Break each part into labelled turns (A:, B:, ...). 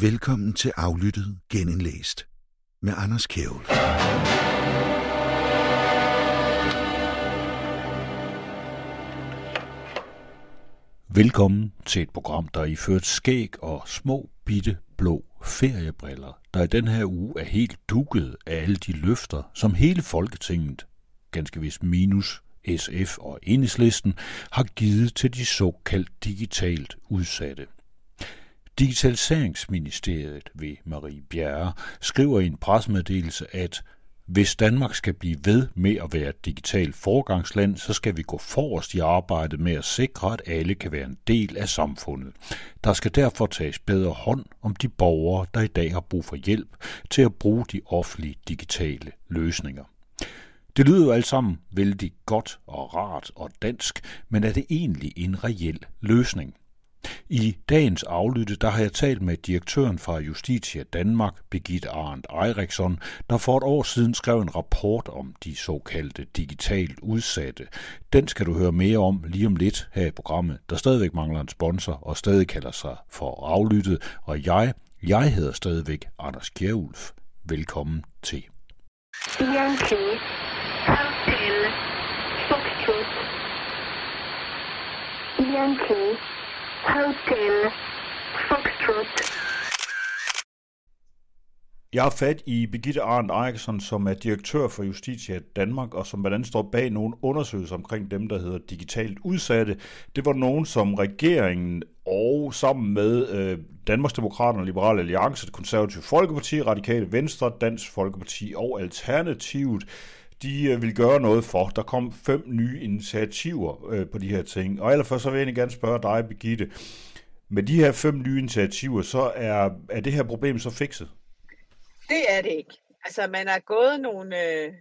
A: Velkommen til Aflyttet Genindlæst med Anders Kjævel.
B: Velkommen til et program, der i ført skæg og små bitte blå feriebriller, der i den her uge er helt dukket af alle de løfter, som hele Folketinget, ganske vist minus SF og Enhedslisten, har givet til de såkaldt digitalt udsatte. Digitaliseringsministeriet ved Marie Bjerre skriver i en pressemeddelelse, at hvis Danmark skal blive ved med at være et digitalt forgangsland, så skal vi gå forrest i arbejdet med at sikre, at alle kan være en del af samfundet. Der skal derfor tages bedre hånd om de borgere, der i dag har brug for hjælp til at bruge de offentlige digitale løsninger. Det lyder jo alt sammen vældig godt og rart og dansk, men er det egentlig en reel løsning? I dagens aflytte, der har jeg talt med direktøren fra Justitia Danmark, Birgitte Arndt Eriksson, der for et år siden skrev en rapport om de såkaldte digitalt udsatte. Den skal du høre mere om lige om lidt her i programmet, der stadigvæk mangler en sponsor og stadig kalder sig for aflyttet. Og jeg, jeg hedder stadigvæk Anders Kjærulf. Velkommen til.
C: Yankee, Hotel, Foxtrot. Hotel, Foxtrot.
B: Jeg har fat i Birgitte Arndt Eriksson, som er direktør for Justitia Danmark, og som blandt andet står bag nogle undersøgelser omkring dem, der hedder digitalt udsatte. Det var nogen, som regeringen og sammen med øh, Danmarksdemokraterne, Liberale Alliance, det konservative Folkeparti, Radikale Venstre, Dansk Folkeparti og Alternativet, de øh, vil gøre noget for. Der kom fem nye initiativer øh, på de her ting. Og allerførst så vil jeg gerne spørge dig, Birgitte. Med de her fem nye initiativer, så er, er det her problem så fikset?
D: Det er det ikke. Altså, man har gået nogle øh,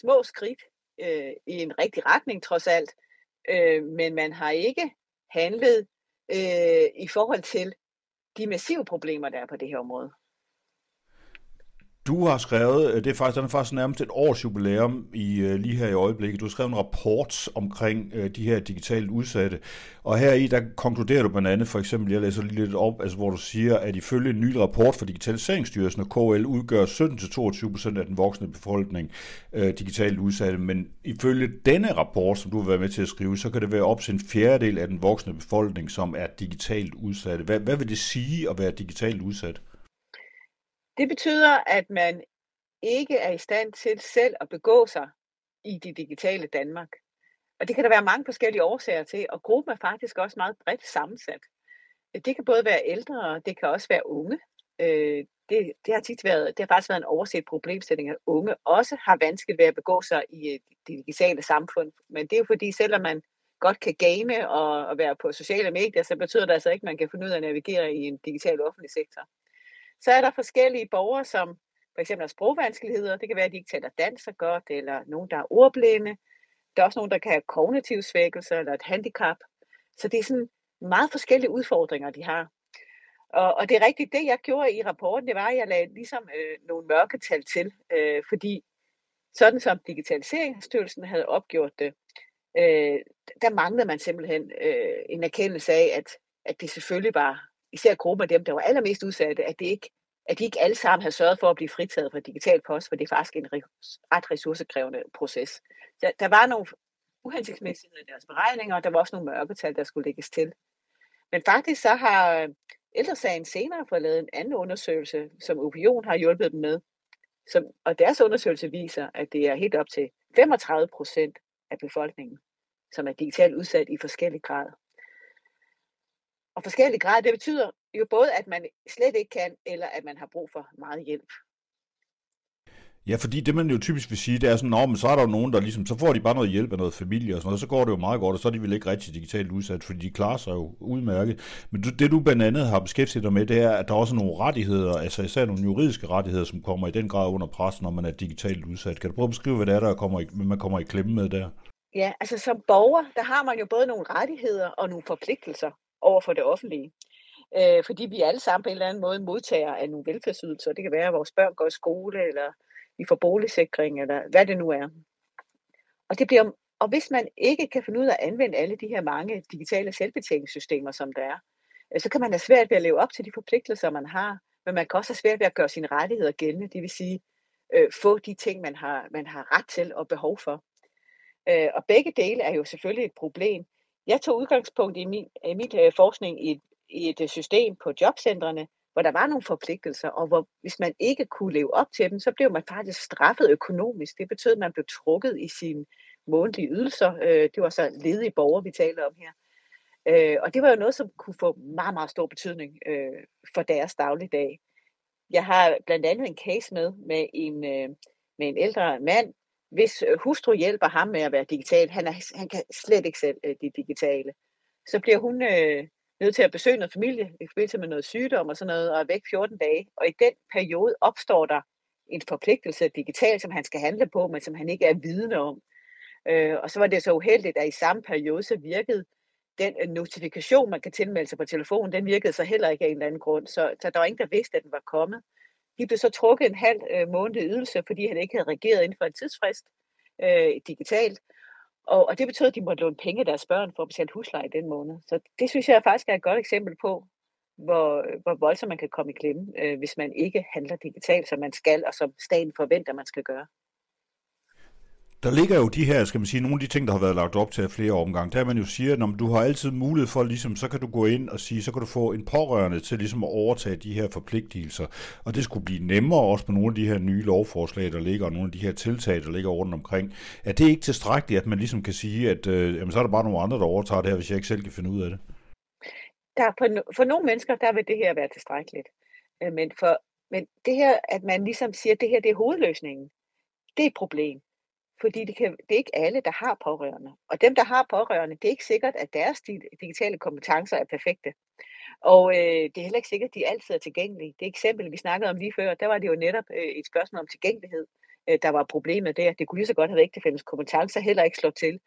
D: små skridt øh, i en rigtig retning, trods alt. Øh, men man har ikke handlet øh, i forhold til de massive problemer, der er på det her område.
B: Du har skrevet, øh, det er faktisk, den er faktisk nærmest et års jubilæum i, øh, lige her i øjeblikket. Du har skrevet en rapport omkring øh, de her digitalt udsatte. Og her i der konkluderer du blandt andet, for eksempel, jeg læser lige lidt op, altså, hvor du siger, at ifølge en ny rapport fra Digitaliseringsstyrelsen og KL udgør 17-22% af den voksne befolkning øh, digitalt udsatte. Men ifølge denne rapport, som du har været med til at skrive, så kan det være op til en fjerdedel af den voksne befolkning, som er digitalt udsatte. Hvad, hvad vil det sige at være digitalt udsat?
D: Det betyder, at man ikke er i stand til selv at begå sig i det digitale Danmark. Og det kan der være mange forskellige årsager til, og gruppen er faktisk også meget bredt sammensat. Det kan både være ældre, og det kan også være unge. Øh, det, det, har tit været, det har faktisk været en overset problemstilling, at unge også har vanskeligt ved at begå sig i øh, det digitale samfund. Men det er jo fordi, selvom man godt kan game og, og være på sociale medier, så betyder det altså ikke, at man kan finde ud af at navigere i en digital offentlig sektor. Så er der forskellige borgere, som for eksempel har sprogvanskeligheder. Det kan være, at de ikke taler dansk så godt, eller nogen, der er ordblinde. Der er også nogen, der kan have kognitiv svækkelse eller et handicap. Så det er sådan meget forskellige udfordringer, de har. Og, og det er rigtigt, det jeg gjorde i rapporten, det var, at jeg lagde ligesom øh, nogle mørketal til, øh, fordi sådan som Digitaliseringsstyrelsen havde opgjort det, øh, der manglede man simpelthen øh, en erkendelse af, at, at det selvfølgelig var især gruppen af dem, der var allermest udsatte, at, det ikke, at de ikke alle sammen havde sørget for at blive fritaget fra digital post, for det er faktisk en ret ressourcekrævende proces. Der, der var nogle uhensigtsmæssigheder i deres beregninger, og der var også nogle mørketal, der skulle lægges til. Men faktisk så har øh, ældresagen senere fået lavet en anden undersøgelse, som Opion har hjulpet dem med. Som, og deres undersøgelse viser, at det er helt op til 35 procent af befolkningen, som er digitalt udsat i forskellig grad. Og forskellige grader, det betyder jo både, at man slet ikke kan, eller at man har brug for meget hjælp.
B: Ja, fordi det man jo typisk vil sige, det er sådan, Nå, men så er der jo nogen, der ligesom, så får de bare noget hjælp af noget familie og sådan noget, så går det jo meget godt, og så er de vel ikke rigtig digitalt udsat, fordi de klarer sig jo udmærket. Men det du blandt andet har beskæftiget dig med, det er, at der er også nogle rettigheder, altså især nogle juridiske rettigheder, som kommer i den grad under pres, når man er digitalt udsat. Kan du prøve at beskrive, hvad det er, der kommer i, man kommer i klemme med der?
D: Ja, altså som borger, der har man jo både nogle rettigheder og nogle forpligtelser over for det offentlige. Øh, fordi vi alle sammen på en eller anden måde modtager af nogle velfærdsydelser. Det kan være, at vores børn går i skole, eller vi får boligsikring, eller hvad det nu er. Og, det bliver, og hvis man ikke kan finde ud af at anvende alle de her mange digitale selvbetjeningssystemer, som der er, øh, så kan man have svært ved at leve op til de forpligtelser, man har men man kan også have svært ved at gøre sine rettigheder gældende, det vil sige øh, få de ting, man har, man har ret til og behov for. Øh, og begge dele er jo selvfølgelig et problem. Jeg tog udgangspunkt i min, i min øh, forskning i et, i et øh, system på jobcentrene, hvor der var nogle forpligtelser, og hvor hvis man ikke kunne leve op til dem, så blev man faktisk straffet økonomisk. Det betød, at man blev trukket i sine månedlige ydelser. Øh, det var så ledige borgere, vi taler om her. Øh, og det var jo noget, som kunne få meget, meget stor betydning øh, for deres dagligdag. Jeg har blandt andet en case med, med en, øh, med en ældre mand, hvis øh, hustru hjælper ham med at være digital. Han, er, han kan slet ikke selv øh, det digitale. Så bliver hun øh, nødt til at besøge noget familie i forbindelse med noget sygdom og sådan noget, og er væk 14 dage. Og i den periode opstår der en forpligtelse digitalt, som han skal handle på, men som han ikke er vidne om. Øh, og så var det så uheldigt, at i samme periode så virkede den øh, notifikation, man kan tilmelde sig på telefonen, den virkede så heller ikke af en eller anden grund. Så, så der var ingen, der vidste, at den var kommet. De blev så trukket en halv øh, måned ydelse, fordi han ikke havde reageret inden for en tidsfrist øh, digitalt. Og, og det betød, at de måtte låne penge af deres børn for at betale husleje den måned. Så det synes jeg faktisk er et godt eksempel på, hvor, hvor voldsomt man kan komme i klemme, øh, hvis man ikke handler digitalt, som man skal, og som staten forventer, man skal gøre.
B: Der ligger jo de her, skal man sige, nogle af de ting, der har været lagt op til af flere omgange. Der man jo siger, at du har altid mulighed for, ligesom, så kan du gå ind og sige, så kan du få en pårørende til ligesom at overtage de her forpligtelser. Og det skulle blive nemmere også med nogle af de her nye lovforslag, der ligger, og nogle af de her tiltag, der ligger rundt omkring. Er det ikke tilstrækkeligt, at man ligesom kan sige, at øh, jamen, så er der bare nogle andre, der overtager det her, hvis jeg ikke selv kan finde ud af det?
D: Der, for, for nogle mennesker, der vil det her være tilstrækkeligt. Øh, men, for, men det her, at man ligesom siger, at det her det er hovedløsningen, det er et problem. Fordi det, kan, det er ikke alle, der har pårørende. Og dem, der har pårørende, det er ikke sikkert, at deres digitale kompetencer er perfekte. Og øh, det er heller ikke sikkert, at de altid er tilgængelige. Det eksempel, vi snakkede om lige før, der var det jo netop øh, et spørgsmål om tilgængelighed, øh, der var problemet der. Det kunne lige så godt have været fælles kompetencer heller ikke slå til.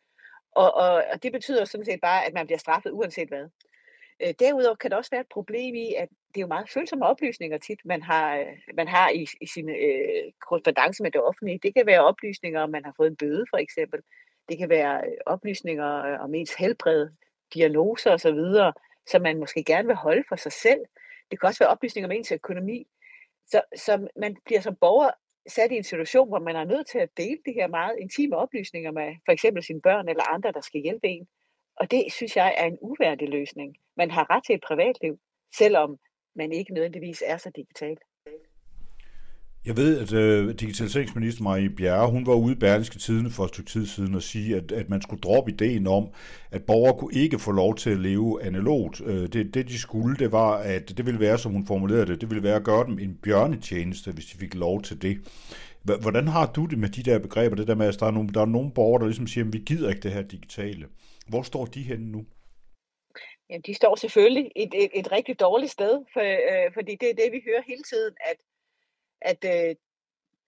D: Og, og, og det betyder sådan set bare, at man bliver straffet uanset hvad. Øh, derudover kan der også være et problem i, at det er jo meget følsomme oplysninger tit, man har, man har i, i sin øh, korrespondence med det offentlige. Det kan være oplysninger, om man har fået en bøde for eksempel. Det kan være øh, oplysninger øh, om ens helbred, diagnoser osv., som man måske gerne vil holde for sig selv. Det kan også være oplysninger om ens økonomi. Så, så man bliver som borger sat i en situation, hvor man er nødt til at dele de her meget intime oplysninger med for eksempel sine børn eller andre, der skal hjælpe en. Og det synes jeg er en uværdig løsning. Man har ret til et privatliv, selvom man ikke nødvendigvis er så digital.
B: Jeg ved, at øh, digitaliseringsminister Marie Bjerre, hun var ude i Berlingske Tidene for et stykke tid siden og sige, at, at man skulle droppe ideen om, at borgere kunne ikke få lov til at leve analogt. Øh, det, det, de skulle, det var, at det ville være, som hun formulerede det, det ville være at gøre dem en bjørnetjeneste, hvis de fik lov til det. Hvordan har du det med de der begreber, det der med, at der er nogle, der er nogle borgere, der ligesom siger, at vi gider ikke det her digitale. Hvor står de henne nu?
D: Jamen, de står selvfølgelig et, et, et rigtig dårligt sted, for, øh, fordi det er det, vi hører hele tiden, at, at, øh,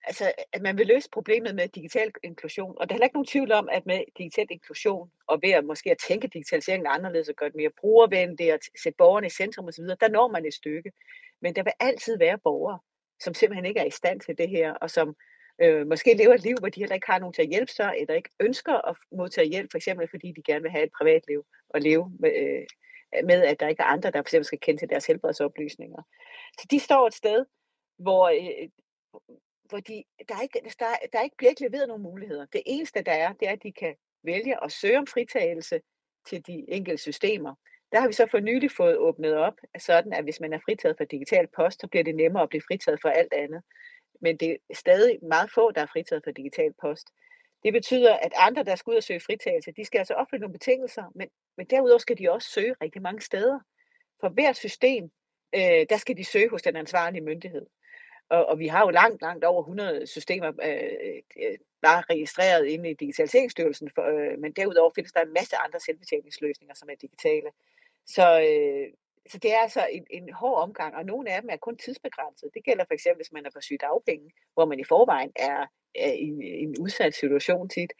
D: altså, at man vil løse problemet med digital inklusion. Og der er heller ikke nogen tvivl om, at med digital inklusion, og ved at måske at tænke digitaliseringen anderledes og gøre det mere brugervenligt og sætte borgerne i centrum osv., der når man et stykke. Men der vil altid være borgere, som simpelthen ikke er i stand til det her, og som øh, måske lever et liv, hvor de heller ikke har nogen til at hjælpe sig, eller ikke ønsker at modtage hjælp, for eksempel fordi de gerne vil have et privatliv og leve med, øh, med, at der ikke er andre, der for eksempel skal kende til deres helbredsoplysninger. Så de står et sted, hvor, øh, hvor de, der, er ikke, der, der er ikke bliver ikke leveret nogen muligheder. Det eneste, der er, det er, at de kan vælge at søge om fritagelse til de enkelte systemer. Der har vi så for nylig fået åbnet op, sådan at hvis man er fritaget for digital post, så bliver det nemmere at blive fritaget for alt andet. Men det er stadig meget få, der er fritaget for digital post. Det betyder, at andre, der skal ud og søge fritagelse, de skal altså opfylde nogle betingelser, men, men derudover skal de også søge rigtig mange steder. For hvert system, øh, der skal de søge hos den ansvarlige myndighed. Og, og vi har jo langt, langt over 100 systemer øh, der bare registreret inde i Digitaliseringsstyrelsen, for, øh, men derudover findes der en masse andre selvbetjeningsløsninger, som er digitale. Så, øh, så det er altså en, en hård omgang, og nogle af dem er kun tidsbegrænset. Det gælder for eksempel, hvis man er på sygdagpenge, hvor man i forvejen er, er i en udsat situation tit.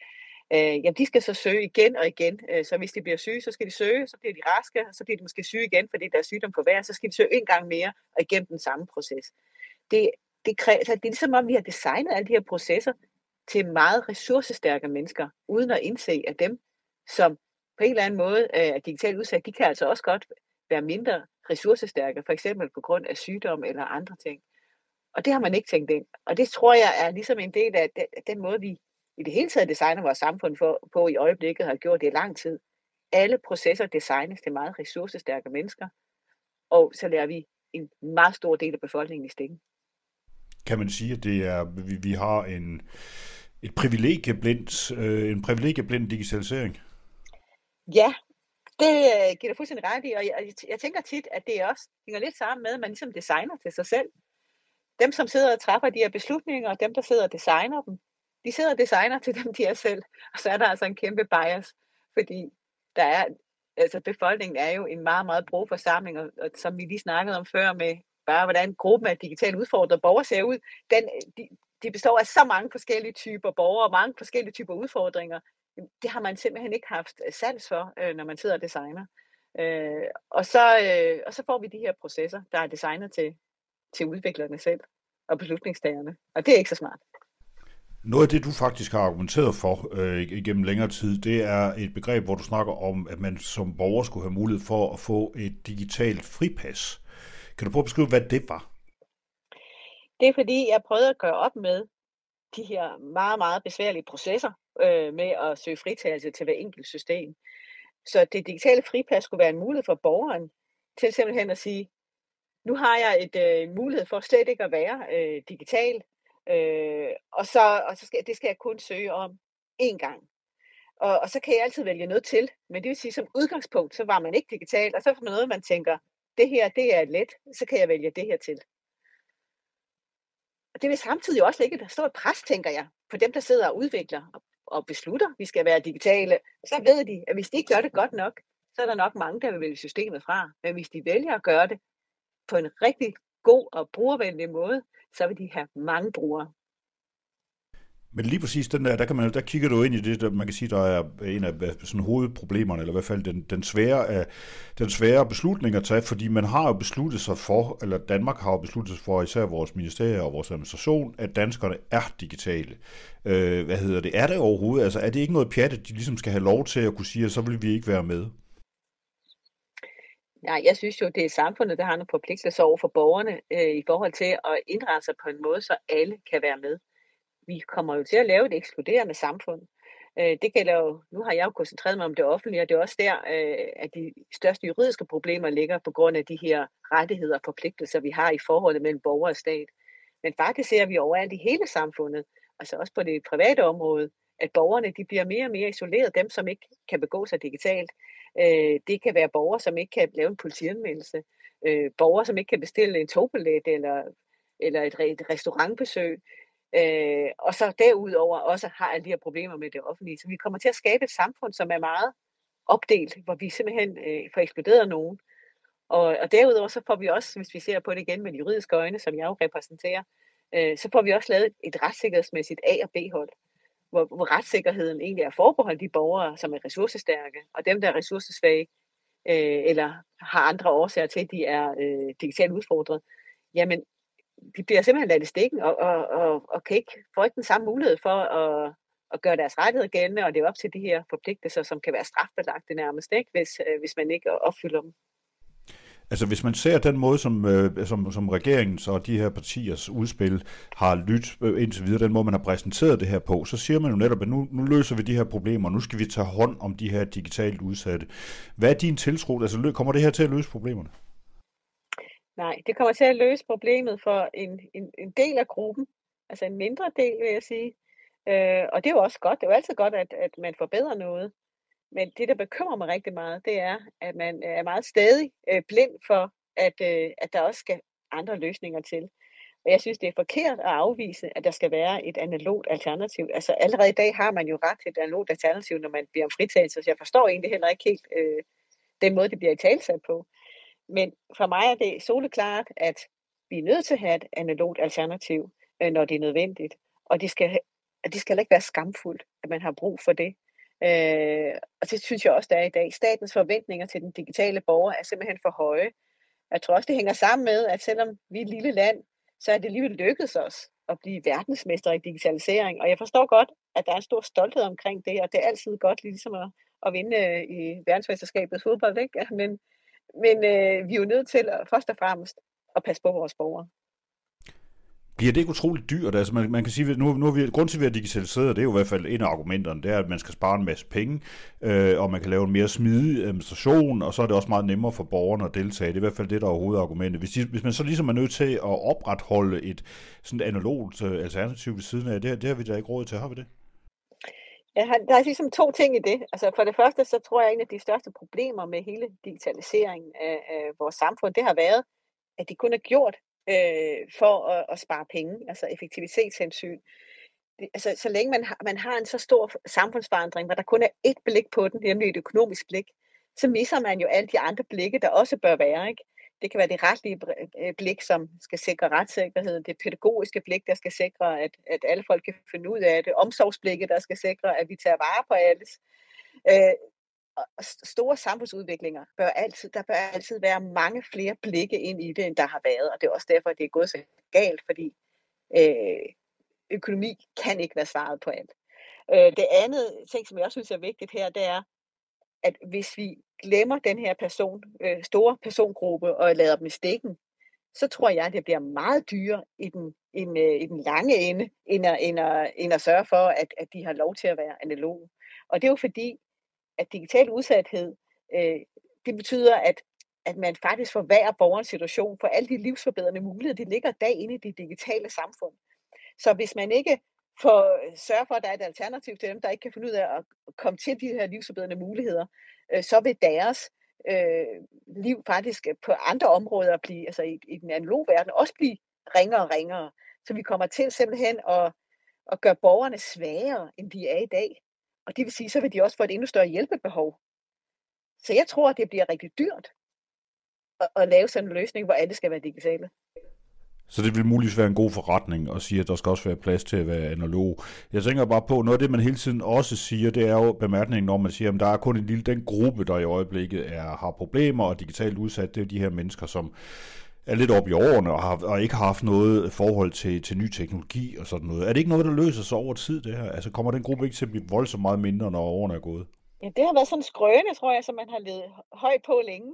D: Øh, jamen, de skal så søge igen og igen. Øh, så hvis de bliver syge, så skal de søge, så bliver de raske, så bliver de måske syge igen, fordi deres sygdom forværres, så skal de søge en gang mere og igennem den samme proces. Det, det, kræver, altså, det er ligesom om, vi har designet alle de her processer til meget ressourcestærke mennesker, uden at indse, at dem, som på en eller anden måde øh, er digitalt udsat, de kan altså også godt være mindre ressourcestærke, for eksempel på grund af sygdom eller andre ting. Og det har man ikke tænkt ind. Og det tror jeg er ligesom en del af den, den måde, vi i det hele taget designer vores samfund for, på i øjeblikket, har gjort det i lang tid. Alle processer designes til meget ressourcestærke mennesker, og så lærer vi en meget stor del af befolkningen i stikken.
B: Kan man sige, at det er, vi, vi har en, et privilegieblind, øh, en privilegieblind digitalisering?
D: Ja, det øh, giver du fuldstændig ret i, og jeg, jeg tænker tit, at det også hænger lidt sammen med, at man ligesom designer til sig selv. Dem, som sidder og træffer de her beslutninger, og dem, der sidder og designer dem, de sidder og designer til dem, de er selv. Og så er der altså en kæmpe bias, fordi der er, altså befolkningen er jo en meget, meget brug forsamling, og, og som vi lige snakkede om før med bare, hvordan gruppen af digitalt udfordrede borgere ser ud, den, de, de består af så mange forskellige typer borgere og mange forskellige typer udfordringer. Det har man simpelthen ikke haft øh, sans for, øh, når man sidder og designer. Øh, og, så, øh, og så får vi de her processer, der er designet til, til udviklerne selv og beslutningstagerne. Og det er ikke så smart.
B: Noget af det, du faktisk har argumenteret for øh, igennem længere tid, det er et begreb, hvor du snakker om, at man som borger skulle have mulighed for at få et digitalt fripas. Kan du prøve at beskrive, hvad det var?
D: Det er fordi, jeg prøvede at gøre op med de her meget, meget besværlige processer øh, med at søge fritagelse til hver enkelt system. Så det digitale fripas skulle være en mulighed for borgeren til simpelthen at sige, nu har jeg et øh, mulighed for slet ikke at være øh, digital, øh, og, så, og så skal, det skal jeg kun søge om én gang. Og, og så kan jeg altid vælge noget til, men det vil sige, som udgangspunkt, så var man ikke digital, og så er man noget, man tænker, det her, det er let, så kan jeg vælge det her til. Det vil samtidig også lægge et stort pres, tænker jeg, på dem, der sidder og udvikler og, og beslutter, at vi skal være digitale. Så ved de, at hvis de ikke gør det godt nok, så er der nok mange, der vil vælge systemet fra. Men hvis de vælger at gøre det på en rigtig god og brugervenlig måde, så vil de have mange brugere.
B: Men lige præcis den der, der, kan man, der kigger du ind i det, der man kan sige, der er en af sådan, hovedproblemerne, eller i hvert fald den, den, svære, øh, den svære beslutning at tage, fordi man har jo besluttet sig for, eller Danmark har jo besluttet sig for, især vores ministerier og vores administration, at danskerne er digitale. Øh, hvad hedder det? Er det overhovedet? Altså er det ikke noget pjat, at de ligesom skal have lov til at kunne sige, at så vil vi ikke være med?
D: Nej, jeg synes jo, det er samfundet, der har nogle forpligtelser over for borgerne øh, i forhold til at indrette sig på en måde, så alle kan være med vi kommer jo til at lave et ekskluderende samfund. Øh, det gælder jo, nu har jeg jo koncentreret mig om det offentlige, og det er også der, øh, at de største juridiske problemer ligger på grund af de her rettigheder og forpligtelser, vi har i forholdet mellem borger og stat. Men faktisk ser vi overalt i hele samfundet, altså også på det private område, at borgerne de bliver mere og mere isoleret, dem som ikke kan begå sig digitalt. Øh, det kan være borgere, som ikke kan lave en politianmeldelse, øh, borgere, som ikke kan bestille en togbillet eller, eller et, et restaurantbesøg. Øh, og så derudover også har alle de her problemer med det offentlige. Så vi kommer til at skabe et samfund, som er meget opdelt, hvor vi simpelthen øh, får ekskluderet nogen. Og, og derudover så får vi også, hvis vi ser på det igen med de juridiske øjne, som jeg jo repræsenterer, øh, så får vi også lavet et retssikkerhedsmæssigt A- og B-hold, hvor, hvor retssikkerheden egentlig er forbeholdt de borgere, som er ressourcestærke, og dem, der er ressourcesvage, øh, eller har andre årsager til, at de er øh, digitalt udfordret, jamen de bliver simpelthen ladt i stikken, og, og, og, og kan ikke få ikke den samme mulighed for at, at gøre deres rettigheder gældende, og det er op til de her forpligtelser, som kan være strafbelagte nærmest, ikke? Hvis, øh, hvis man ikke opfylder dem.
B: Altså hvis man ser den måde, som, øh, som, som regeringens og de her partiers udspil har lyttet øh, indtil videre, den måde man har præsenteret det her på, så siger man jo netop, at nu, nu løser vi de her problemer, nu skal vi tage hånd om de her digitalt udsatte. Hvad er din tiltro? Altså kommer det her til at løse problemerne?
D: Nej, det kommer til at løse problemet for en, en, en del af gruppen, altså en mindre del, vil jeg sige. Øh, og det er jo også godt. Det er jo altid godt, at, at man forbedrer noget. Men det, der bekymrer mig rigtig meget, det er, at man er meget stadig øh, blind for, at, øh, at der også skal andre løsninger til. Og jeg synes, det er forkert at afvise, at der skal være et analogt alternativ. Altså allerede i dag har man jo ret til et analogt alternativ, når man bliver om fritagelse, så jeg forstår egentlig heller ikke helt øh, den måde, det bliver i talsat på. Men for mig er det soleklart, at vi er nødt til at have et analogt alternativ, øh, når det er nødvendigt. Og det skal, det skal ikke være skamfuldt, at man har brug for det. Øh, og det synes jeg også, der er i dag. Statens forventninger til den digitale borger er simpelthen for høje. Jeg tror også, det hænger sammen med, at selvom vi er et lille land, så er det alligevel lykkedes os at blive verdensmester i digitalisering. Og jeg forstår godt, at der er en stor stolthed omkring det, og det er altid godt ligesom at, at vinde øh, i verdensmesterskabets fodbold. Ikke? Men, men øh, vi er jo nødt til at, først og fremmest at passe på vores borgere.
B: Bliver det ikke utroligt dyrt? Altså man, man kan sige, at nu, nu er vi, grund til, at vi har digitaliseret, det er jo i hvert fald en af argumenterne, det er, at man skal spare en masse penge, øh, og man kan lave en mere smidig administration, og så er det også meget nemmere for borgerne at deltage. Det er i hvert fald det, der er hovedargumentet. Hvis, de, hvis man så ligesom er nødt til at opretholde et sådan analogt øh, alternativ ved siden af, det, det har vi da ikke råd til, har vi det?
D: Ja, der er ligesom to ting i det. Altså for det første, så tror jeg, at en af de største problemer med hele digitaliseringen af, af vores samfund, det har været, at de kun er gjort øh, for at, at spare penge, altså effektivitetshensyn. Det, altså, så længe man har, man har en så stor samfundsforandring, hvor der kun er et blik på den, nemlig et økonomisk blik, så misser man jo alle de andre blikke, der også bør være. Ikke? Det kan være det retlige øh, blik, som skal sikre retssikkerhed, det pædagogiske blik, der skal sikre, at, at alle folk kan finde ud af det, omsorgsblikket, der skal sikre, at vi tager vare på alles. Øh, store samfundsudviklinger bør altid, der bør altid være mange flere blikke ind i det, end der har været, og det er også derfor, at det er gået så galt, fordi øh, økonomi kan ikke være svaret på alt. Øh, det andet ting, som jeg også synes er vigtigt her, det er, at hvis vi glemmer den her person, øh, store persongruppe og lader dem i stikken, så tror jeg, at det bliver meget dyrere i den, i øh, i den lange ende, end at, end, at, end at sørge for, at, at de har lov til at være analoge. Og det er jo fordi, at digital udsathed, øh, det betyder, at, at man faktisk forværrer borgerens situation for alle de livsforbedrende muligheder, de ligger dag inde i det digitale samfund. Så hvis man ikke får øh, sørge for, at der er et alternativ til dem, der ikke kan finde ud af at komme til de her livsforbedrende muligheder, øh, så vil deres øh, liv faktisk øh, på andre områder blive, altså i, i den analoge verden, også blive ringere og ringere. Så vi kommer til simpelthen at, at gøre borgerne svagere, end de er i dag. Og det vil sige, så vil de også få et endnu større hjælpebehov. Så jeg tror, at det bliver rigtig dyrt at, at lave sådan en løsning, hvor alle skal være digitale.
B: Så det vil muligvis være en god forretning at sige, at der skal også være plads til at være analog. Jeg tænker bare på, noget af det, man hele tiden også siger, det er jo bemærkningen, når man siger, at der er kun en lille, den gruppe, der i øjeblikket er, har problemer og digitalt udsat, det er de her mennesker, som er lidt op i årene og, har, og ikke har haft noget forhold til, til ny teknologi og sådan noget. Er det ikke noget, der løser sig over tid, det her? Altså kommer den gruppe ikke til at blive voldsomt meget mindre, når årene er gået?
D: Ja, det har været sådan en skrøne, tror jeg, som man har levet højt på længe.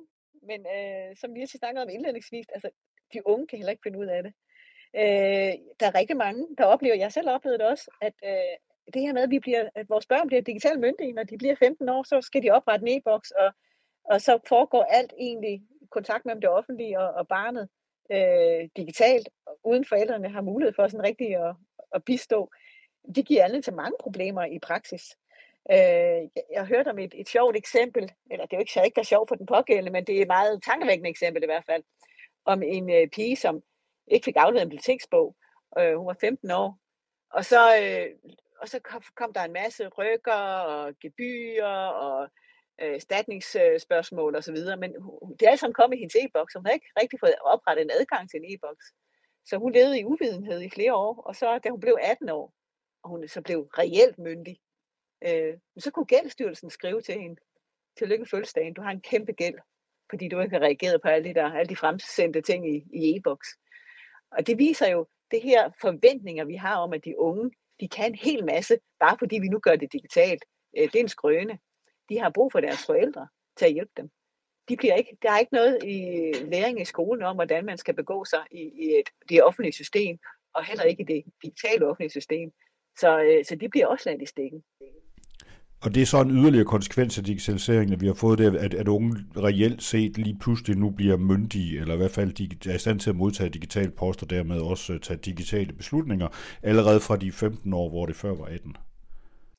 D: Men øh, som vi lige snakkede om indledningsvis, altså de unge kan heller ikke finde ud af det. Øh, der er rigtig mange, der oplever, jeg selv oplevede det også, at øh, det her med, at, vi bliver, at vores børn bliver digitalt myndige, når de bliver 15 år, så skal de oprette en e-boks, og, og så foregår alt egentlig kontakt mellem det offentlige og, og barnet øh, digitalt, uden forældrene har mulighed for sådan rigtig at, at bistå. Det giver alle til mange problemer i praksis. Øh, jeg, jeg hørte om et, et sjovt eksempel, eller det er jo ikke, ikke er sjovt for den pågældende, men det er et meget tankevækkende eksempel i hvert fald, om en øh, pige, som ikke fik afleveret en biblioteksbog. Øh, hun var 15 år. Og så, øh, og så kom, kom der en masse rykker og gebyrer og øh, erstatningsspørgsmål og så videre, men det er alt sammen kommet i hendes e-boks, hun havde ikke rigtig fået oprettet en adgang til en e-boks. Så hun levede i uvidenhed i flere år, og så da hun blev 18 år, og hun så blev reelt myndig, øh, så kunne gældstyrelsen skrive til hende, tillykke fødselsdagen, du har en kæmpe gæld, fordi du ikke har reageret på alle de, der, alle de fremsendte ting i, i e-boks. Og det viser jo det her forventninger, vi har om, at de unge, de kan en hel masse, bare fordi vi nu gør det digitalt. Øh, det er en skrøne de har brug for deres forældre til at hjælpe dem. De bliver ikke, der er ikke noget i læring i skolen om, hvordan man skal begå sig i, i et, det offentlige system, og heller ikke i det digitale offentlige system. Så, øh, så de bliver også ladt i stikken.
B: Og det er så en yderligere konsekvens af digitaliseringen, at vi har fået det, at, at unge reelt set lige pludselig nu bliver myndige, eller i hvert fald de er i stand til at modtage digital post, og dermed også øh, tage digitale beslutninger, allerede fra de 15 år, hvor det før var 18.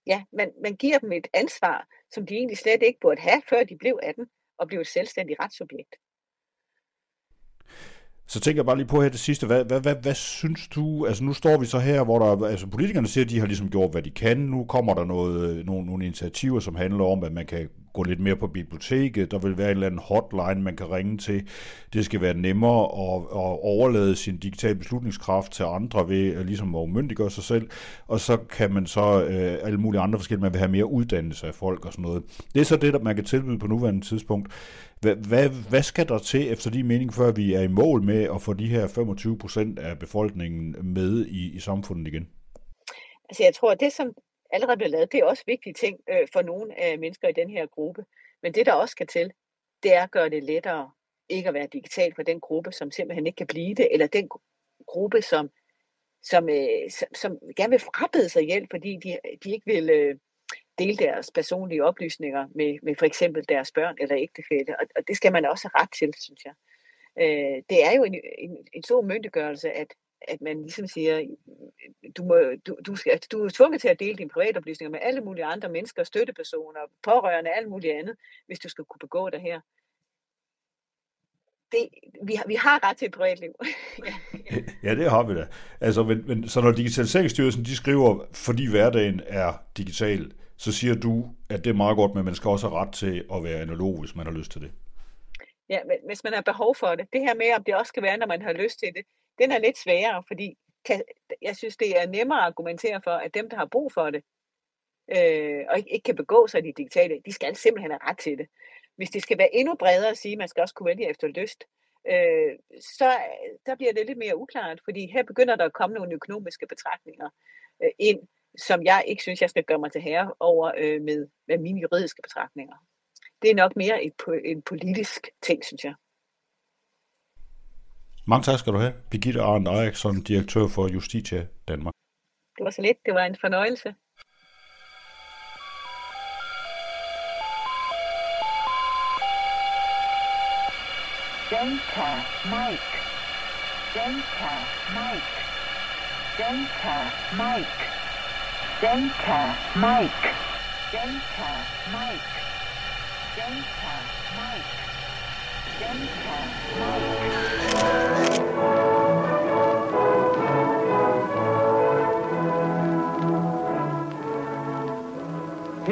D: Ja, man, man giver dem et ansvar, som de egentlig slet ikke burde have, før de blev 18 og blev et selvstændigt retsobjekt.
B: Så tænker jeg bare lige på her det sidste. Hvad, hvad, hvad, hvad synes du? Altså nu står vi så her, hvor der, altså politikerne siger, at de har ligesom gjort, hvad de kan. Nu kommer der noget, øh, nogle, nogle initiativer, som handler om, at man kan gå lidt mere på biblioteket. Der vil være en eller anden hotline, man kan ringe til. Det skal være nemmere at, at overlade sin digitale beslutningskraft til andre ved ligesom at umyndiggøre sig selv. Og så kan man så øh, alle mulige andre forskellige, man vil have mere uddannelse af folk og sådan noget. Det er så det, der man kan tilbyde på nuværende tidspunkt. Hvad, hvad, hvad skal der til efter din mening, før vi er i mål med at få de her 25 procent af befolkningen med i, i samfundet igen?
D: Altså jeg tror, at det som allerede bliver lavet, det er også vigtige ting øh, for nogle af mennesker i den her gruppe. Men det, der også skal til, det er at gøre det lettere ikke at være digital for den gruppe, som simpelthen ikke kan blive det, eller den gruppe, som, som, øh, som, som gerne vil frabede sig hjælp, fordi de, de ikke vil øh, dele deres personlige oplysninger med, med for eksempel deres børn eller ægtefælle. Og, og det skal man også have ret til, synes jeg. Øh, det er jo en, en, en stor myndiggørelse, at, at man ligesom siger, du, må, du, du, skal, du er tvunget til at dele dine private oplysninger med alle mulige andre mennesker, støttepersoner, pårørende, alt muligt andet, hvis du skal kunne begå det her det, vi, har, vi har ret til et privatliv.
B: ja, det har vi da. Altså, men, men, så når Digitaliseringsstyrelsen de skriver, fordi hverdagen er digital, så siger du, at det er meget godt, men man skal også have ret til at være analog, hvis man har lyst til det.
D: Ja, men hvis man har behov for det. Det her med, om det også skal være, når man har lyst til det, den er lidt sværere, fordi kan, jeg synes, det er nemmere at argumentere for, at dem, der har brug for det, øh, og ikke, ikke kan begå sig i de digitale, de skal simpelthen have ret til det hvis det skal være endnu bredere at sige, at man skal også kunne vælge efter lyst, øh, så der bliver det lidt mere uklart, fordi her begynder der at komme nogle økonomiske betragtninger øh, ind, som jeg ikke synes, jeg skal gøre mig til herre over øh, med, med mine juridiske betragtninger. Det er nok mere et, en politisk ting, synes jeg.
B: Mange tak skal du have. Birgitte Arndt Eriksson, direktør for Justitia Danmark.
D: Det var så lidt. Det var en fornøjelse. Delta Mike. Delta Mike. Delta Mike. Delta Mike. Delta Mike. Delta Mike. Her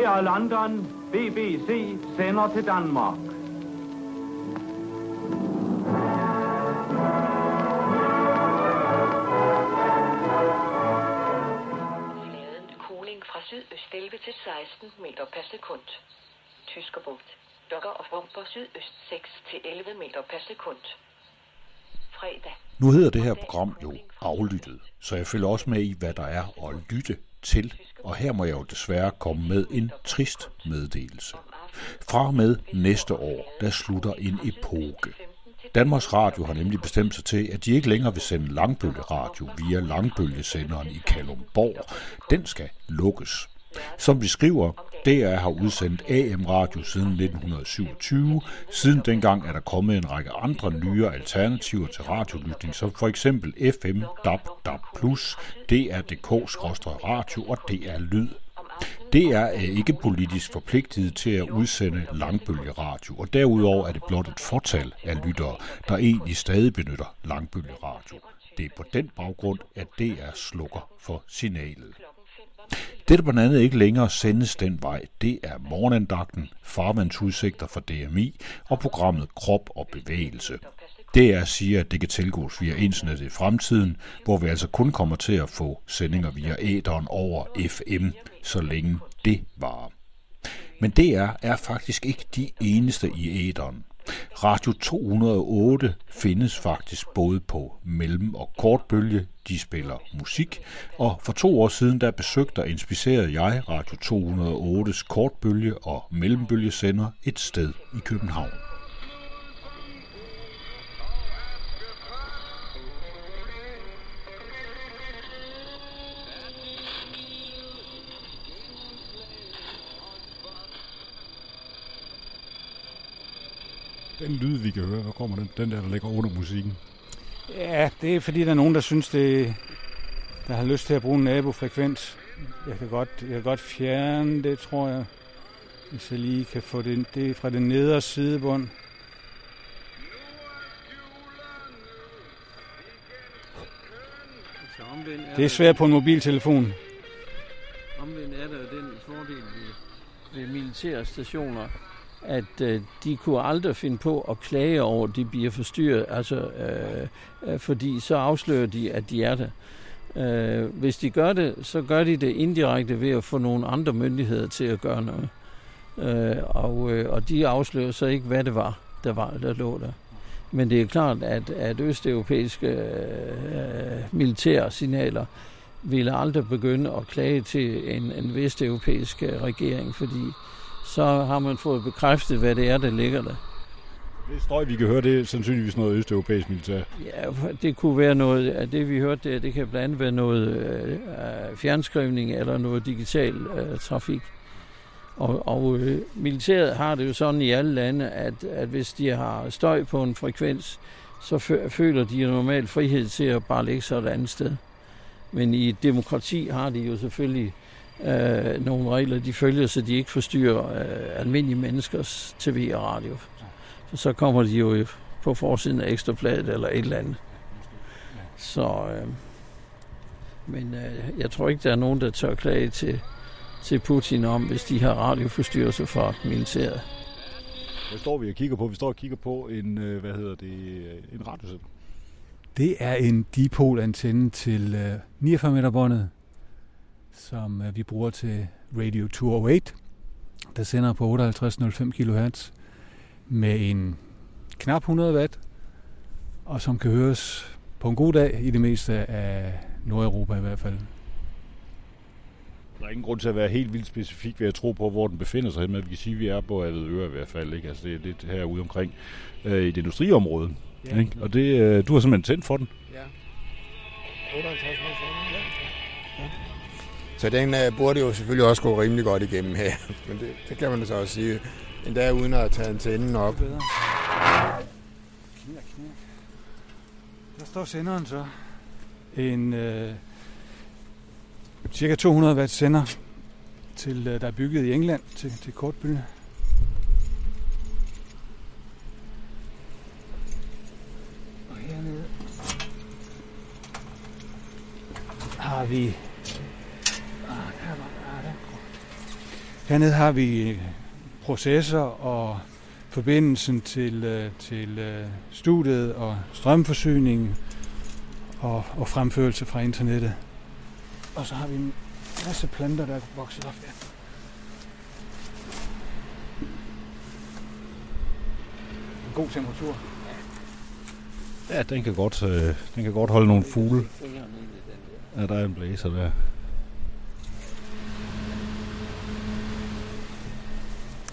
D: er London. BBC sender til Danmark.
E: sydøst 11 til 16 meter per sekund. Tyskerbugt. Dokker og bomber sydøst 6 til 11 meter per sekund. Fredag.
F: Nu hedder det her program jo aflyttet, så jeg følger også med i, hvad der er at lytte til. Og her må jeg jo desværre komme med en trist meddelelse. Fra med næste år, der slutter en epoke. Danmarks Radio har nemlig bestemt sig til, at de ikke længere vil sende langbølgeradio via langbølgesenderen i Kalumborg. Den skal lukkes. Som vi skriver, DR har udsendt AM-radio siden 1927. Siden dengang er der kommet en række andre nye alternativer til radiolytning, som for eksempel FM, DAB, DAB+, DR.dk-radio og DR Lyd DR er ikke politisk forpligtet til at udsende langbølgeradio, og derudover er det blot et fortal af lyttere, der egentlig stadig benytter langbølgeradio. Det er på den baggrund, at DR slukker for signalet. Det, der blandt andet ikke længere sendes den vej, det er morgenandagten, farvandsudsigter for DMI og programmet Krop og Bevægelse. DR siger, at det kan tilgås via internet i fremtiden, hvor vi altså kun kommer til at få sendinger via æderen over FM, så længe det varer. Men DR er faktisk ikke de eneste i æderen. Radio 208 findes faktisk både på mellem- og kortbølge. De spiller musik, og for to år siden der besøgte og inspicerede jeg Radio 208's kortbølge- og mellembølgesender et sted i København. Den lyd, vi kan høre, hvor kommer den? Den der, der ligger under musikken.
G: Ja, det er fordi, der er nogen, der synes, det, der har lyst til at bruge en nabofrekvens. Jeg kan godt, jeg kan godt fjerne det, tror jeg. Hvis jeg lige kan få det, det fra den nedre sidebund. Det er svært på en mobiltelefon.
H: Omvendt er der jo den fordel ved, ved militære stationer, at øh, de kunne aldrig finde på at klage over, at de bliver forstyrret, altså, øh, øh, fordi så afslører de, at de er der. Øh, hvis de gør det, så gør de det indirekte ved at få nogle andre myndigheder til at gøre noget. Øh, og, øh, og de afslører så ikke, hvad det var, der, var, der lå der. Men det er klart, at, at østeuropæiske øh, militære signaler ville aldrig begynde at klage til en, en vesteuropæisk øh, regering, fordi så har man fået bekræftet, hvad det er, der ligger der.
B: Det støj, vi kan høre, det er sandsynligvis noget østeuropæisk militær.
H: Ja, det kunne være noget af det, vi hørte der. Det kan blandt andet være noget øh, fjernskrivning eller noget digital øh, trafik. Og, og øh, militæret har det jo sådan i alle lande, at, at hvis de har støj på en frekvens, så føler de normalt frihed til at bare lægge sig et andet sted. Men i et demokrati har de jo selvfølgelig øh, nogle regler, de følger, så de ikke forstyrrer øh, almindelige menneskers tv og radio. Så kommer de jo på forsiden af Ekstrabladet eller et eller andet. Så, øh, men øh, jeg tror ikke, der er nogen, der tør klage til, til Putin om, hvis de har radioforstyrrelser fra militæret.
B: Hvad står vi og kigger på? Vi står og kigger på en, øh, hvad hedder det, øh, en radiosender.
G: Det er en dipol-antenne til 49 meter båndet, som vi bruger til Radio 208, der sender på 58,05 kHz med en knap 100 watt, og som kan høres på en god dag i det meste af Nordeuropa i hvert fald.
B: Der er ingen grund til at være helt vildt specifik ved at tro på, hvor den befinder sig, men vi kan sige, at vi er på øre i hvert fald. Ikke? Altså, det er lidt herude omkring øh, i det industriområde. Ja. Ikke? Og det, øh, du har simpelthen tændt for den. Ja.
I: 58 ja. ja. Så den øh, burde jo selvfølgelig også gå rimelig godt igennem her. Men det, det kan man så også sige. Endda uden at tage antennen op. Knir,
G: knir. Der står senderen så. En øh, cirka 200 watt sender, til, øh, der er bygget i England til, til kortbølge. Og hernede har vi ah, ah, Hernede har vi processer og forbindelsen til, øh, til øh, studiet og strømforsyning og, og fremførelse fra internettet. Og så har vi en masse planter, der er vokset op her. En god temperatur.
B: Ja, den kan godt, øh, den kan godt holde nogle fugle. Ja, der er en blæser der.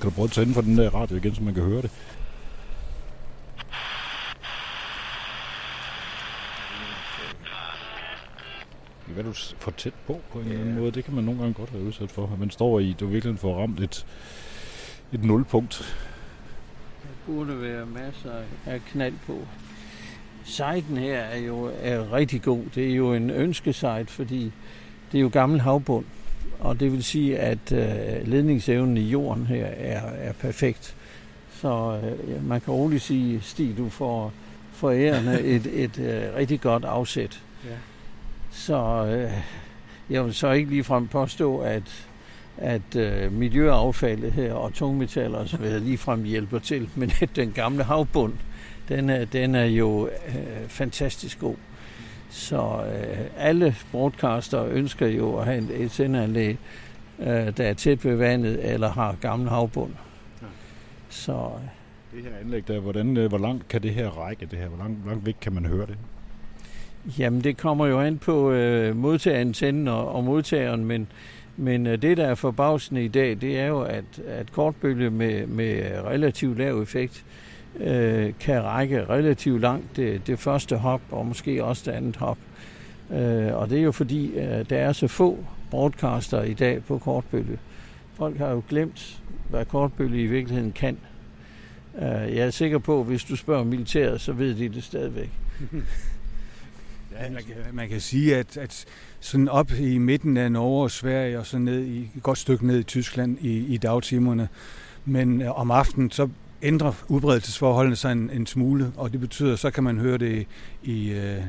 B: Kan du prøve at tænde for den der radio igen, så man kan høre det? Kan være, du for tæt på på en eller anden måde. Det kan man nogle gange godt være udsat for. At man står i, du virkelig får ramt et, et nulpunkt.
H: Der burde være masser af knald på. Sejten her er jo er rigtig god. Det er jo en ønskesejt, fordi det er jo gammel havbund. Og det vil sige, at øh, ledningsevnen i jorden her er, er perfekt. Så øh, man kan roligt sige, Stig, du får forærende et, et øh, rigtig godt afsæt. Ja. Så øh, jeg vil så ikke ligefrem påstå, at, at øh, miljøaffaldet her og tungmetaller og så videre ligefrem hjælper til, men at den gamle havbund, den er, den er jo øh, fantastisk god. Så øh, alle broadcaster ønsker jo at have et sendeanlæg, øh, der er tæt ved vandet eller har gammel havbund. Ja. Så, øh,
B: det her anlæg der, hvordan, øh, hvor langt kan det her række? Det her? Hvor langt, hvor langt væk kan man høre det?
H: Jamen, det kommer jo an på øh, modtagerantennen og, og modtageren, men, men øh, det, der er forbavsende i dag, det er jo, at, at kortbølge med, med relativt lav effekt øh, Øh, kan række relativt langt det, det første hop, og måske også det andet hop. Øh, og det er jo fordi, øh, der er så få broadcaster i dag på kortbølge. Folk har jo glemt, hvad kortbølge i virkeligheden kan. Øh, jeg er sikker på, at hvis du spørger militæret, så ved de det stadigvæk.
G: Ja, man, kan, man kan sige, at, at sådan op i midten af Norge og Sverige og så ned i, et godt stykke ned i Tyskland i, i dagtimerne, men øh, om aftenen så ændrer udbredelsesforholdene sig en, en smule, og det betyder, så kan man høre det i, øh,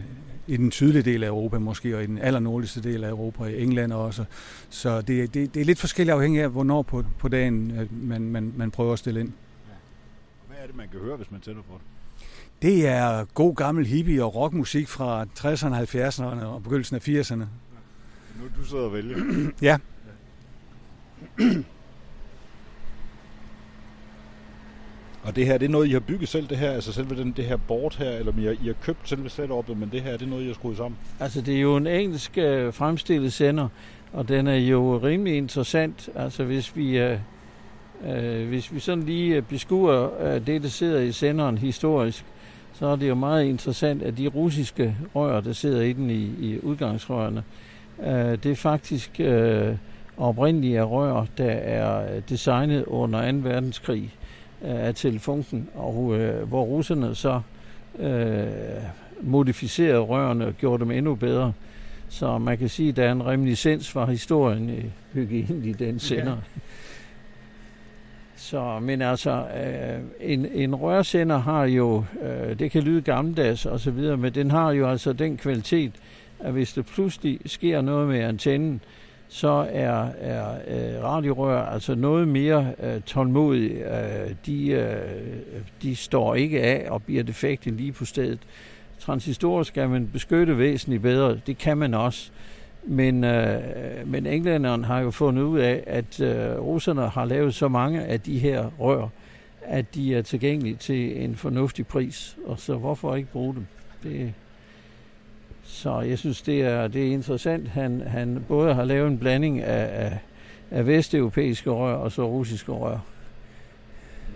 G: i den sydlige del af Europa måske, og i den allernordligste del af Europa, i England også. Så det, det, det er lidt forskelligt afhængigt af, hvornår på, på dagen man, man, man prøver at stille ind.
B: Hvad er det, man kan høre, hvis man tænder på det?
G: Det er god gammel hippie- og rockmusik fra 60'erne, 70'erne og begyndelsen af 80'erne.
B: Nu du sidder og vælger.
G: ja.
B: Og det her, det er noget, I har bygget selv, det her, altså selve den, det her board her, eller I har, I har købt selve setupet, men det her, det er noget, I har skruet sammen?
H: Altså, det er jo en engelsk øh, fremstillet sender, og den er jo rimelig interessant. Altså, hvis vi, øh, Øh, hvis vi sådan lige øh, beskuer øh, det, der sidder i senderen historisk, så er det jo meget interessant, at de russiske rør, der sidder i den i, i udgangsrørene, øh, det er faktisk øh, oprindelige rør, der er designet under 2. verdenskrig af telefunken, og øh, hvor russerne så øh, modificerede rørene og gjorde dem endnu bedre. Så man kan sige, at der er en reminiscens fra historien i hygiejnen i den sender. Ja. Så, men altså, øh, en, en rørsender har jo, øh, det kan lyde gammeldags og så videre, men den har jo altså den kvalitet, at hvis der pludselig sker noget med antennen, så er, er øh, radiorør altså noget mere øh, tålmodige. Øh, de, øh, de står ikke af og bliver defekte lige på stedet. Transistorer skal man beskytte væsentligt bedre. Det kan man også. Men, øh, men englænderen har jo fundet ud af, at øh, russerne har lavet så mange af de her rør, at de er tilgængelige til en fornuftig pris. Og så hvorfor ikke bruge dem? Det, så jeg synes, det er, det er interessant. Han, han både har lavet en blanding af, af, af vesteuropæiske rør og så russiske rør.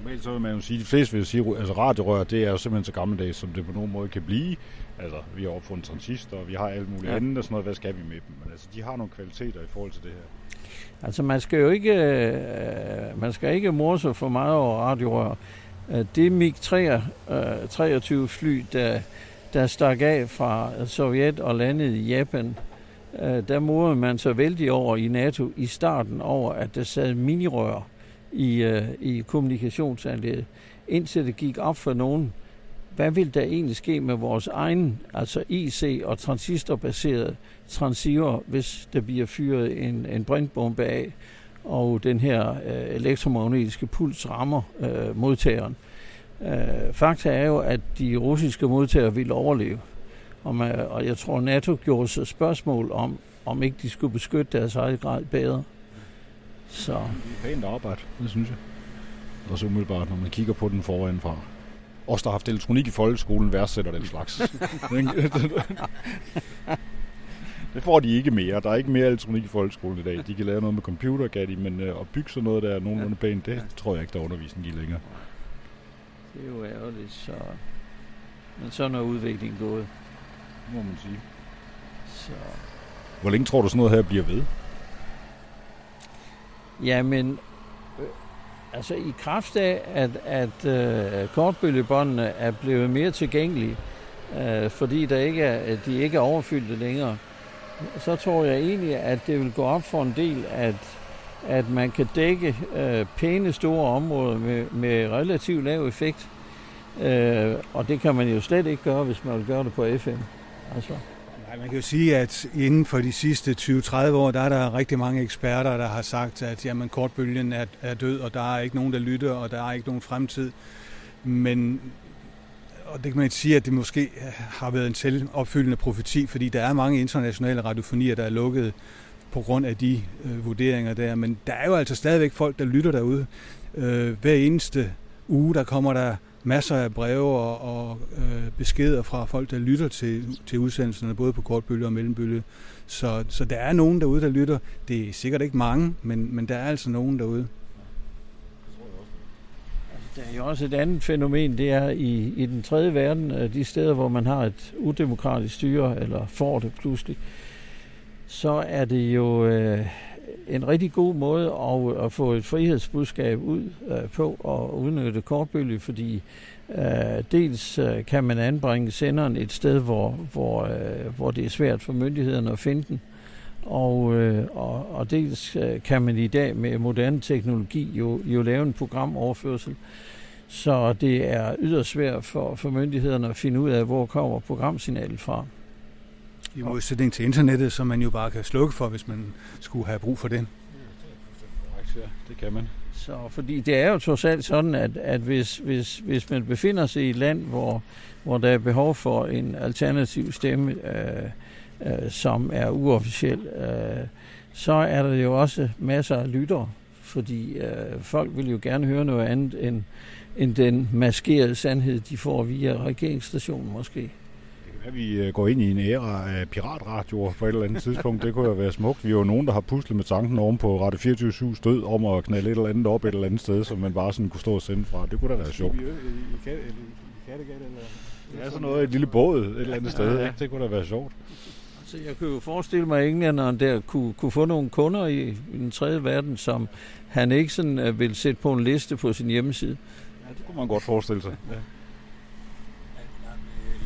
F: Normalt så vil man jo sige, at de fleste vil sige, altså radiorør, det er jo simpelthen så gammeldags, som det på nogen måde kan blive. Altså, vi har opfundet transistor, og vi har alt muligt ja. andet og sådan noget. Hvad skal vi med dem? Men altså, de har nogle kvaliteter i forhold til det her.
H: Altså, man skal jo ikke, øh, man skal ikke morse for meget over radiorør. Øh, det MiG-23 øh, fly, der, der stak af fra Sovjet og landede i Japan, øh, der morede man så vældig over i NATO i starten over, at der sad minirør i, øh, i kommunikationsanlægget, indtil det gik op for nogen, hvad vil der egentlig ske med vores egen, altså IC- og transistorbaserede transceiver, hvis der bliver fyret en, en brintbombe af, og den her øh, elektromagnetiske puls rammer øh, modtageren. Øh, fakta er jo, at de russiske modtagere ville overleve. Og, man, og jeg tror, NATO gjorde sig spørgsmål om, om ikke de skulle beskytte deres eget grad bedre. Så. Det
F: er pænt arbejde, det synes jeg. Også umiddelbart, når man kigger på den foranfra os, der har haft elektronik i folkeskolen, værdsætter den slags. det får de ikke mere. Der er ikke mere elektronik i folkeskolen i dag. De kan lave noget med computer, kan de, men øh, at bygge sådan noget, der er nogenlunde pænt, det tror jeg ikke, der er undervisning i længere.
H: Det er jo ærgerligt, så... Men sådan er udviklingen gået.
F: Må man sige. Så... Hvor længe tror du sådan noget her bliver ved?
H: Jamen, Altså i kraft af, at, at uh, kortbølgebåndene er blevet mere tilgængelige, uh, fordi der ikke er, de ikke er overfyldte længere, så tror jeg egentlig, at det vil gå op for en del, at, at man kan dække øh, pæne store områder med, med relativt lav effekt. Øh, og det kan man jo slet ikke gøre, hvis man vil gøre det på FM. Altså.
G: Nej, man kan jo sige, at inden for de sidste 20-30 år, der er der rigtig mange eksperter, der har sagt, at jamen, kortbølgen er, er død, og der er ikke nogen, der lytter, og der er ikke nogen fremtid. Men og det kan man sige, at det måske har været en selvopfyldende profeti, fordi der er mange internationale radiofonier, der er lukket på grund af de øh, vurderinger der. Men der er jo altså stadigvæk folk, der lytter derude. Øh, hver eneste uge, der kommer der masser af breve og, og øh, beskeder fra folk, der lytter til, til udsendelserne, både på kortbølge og mellembølge. Så, så der er nogen derude, der lytter. Det er sikkert ikke mange, men, men der er altså nogen derude.
H: Altså, der er jo også et andet fænomen, det er i, i den tredje verden, øh, de steder, hvor man har et udemokratisk styre, eller får det pludselig, så er det jo øh, en rigtig god måde at, at få et frihedsbudskab ud øh, på og udnytte kortbølge, fordi øh, dels øh, kan man anbringe senderen et sted, hvor, hvor, øh, hvor det er svært for myndighederne at finde den, og, øh, og, og dels øh, kan man i dag med moderne teknologi jo, jo lave en programoverførsel, så det er yderst svært for, for myndighederne at finde ud af, hvor kommer programsignalet fra.
G: I modsætning til internettet, som man jo bare kan slukke for, hvis man skulle have brug for den.
F: Ja, det kan man.
H: Så, fordi det er jo trods alt sådan, at, at hvis, hvis, hvis man befinder sig i et land, hvor, hvor der er behov for en alternativ stemme, øh, øh, som er uofficiel, øh, så er der jo også masser af lyttere, fordi øh, folk vil jo gerne høre noget andet end, end den maskerede sandhed, de får via regeringsstationen måske
B: At vi øh, går ind i en æra af piratradioer på et eller andet tidspunkt, det kunne jo være smukt. Vi er jo nogen, der har puslet med tanken oven på Radio 24 stød om at knalde et eller andet op et eller andet sted, som man bare sådan kunne stå og sende fra. Det kunne da være sjovt.
G: I, i, Kattegat, eller?
B: Det er sådan noget, et lille båd et eller andet sted. Ikke? Det kunne da være sjovt.
H: Så jeg kunne jo forestille mig, at englænderen der kunne, kunne få nogle kunder i, i den tredje verden, som han ikke sådan uh, vil sætte på en liste på sin hjemmeside.
B: Ja, det kunne man godt forestille sig. Ja.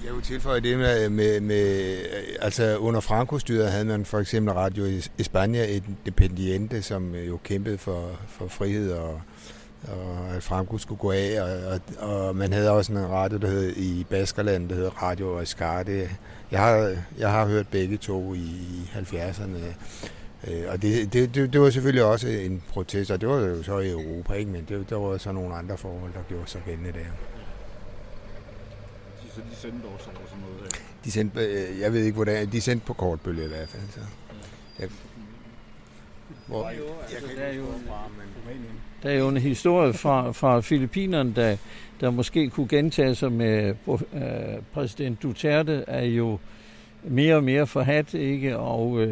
I: Jeg vil tilføje det med, med, med øh, altså under Franco-styret havde man for eksempel Radio España Independiente, som øh, jo kæmpede for, for frihed og, og at Franco skulle gå af, og, og, og man havde også en radio, der hed i Baskerland, der hed Radio Escarte. Jeg har, jeg har hørt begge to i 70'erne, øh, og det, det, det, det var selvfølgelig også en protest, og det var jo så i Europa, ikke? men det, der var så nogle andre forhold, der gjorde sig gældende der.
B: Så de sendte også over sådan noget her?
I: De sendte, øh, jeg ved ikke hvordan, de sendte på kortbølge i hvert fald. Så. Ja.
H: Hvor, jeg der, er jo, der er jo en historie fra, fra Filippinerne, der, der måske kunne gentage sig med uh, præsident Duterte, er jo mere og mere forhat, ikke? Og uh,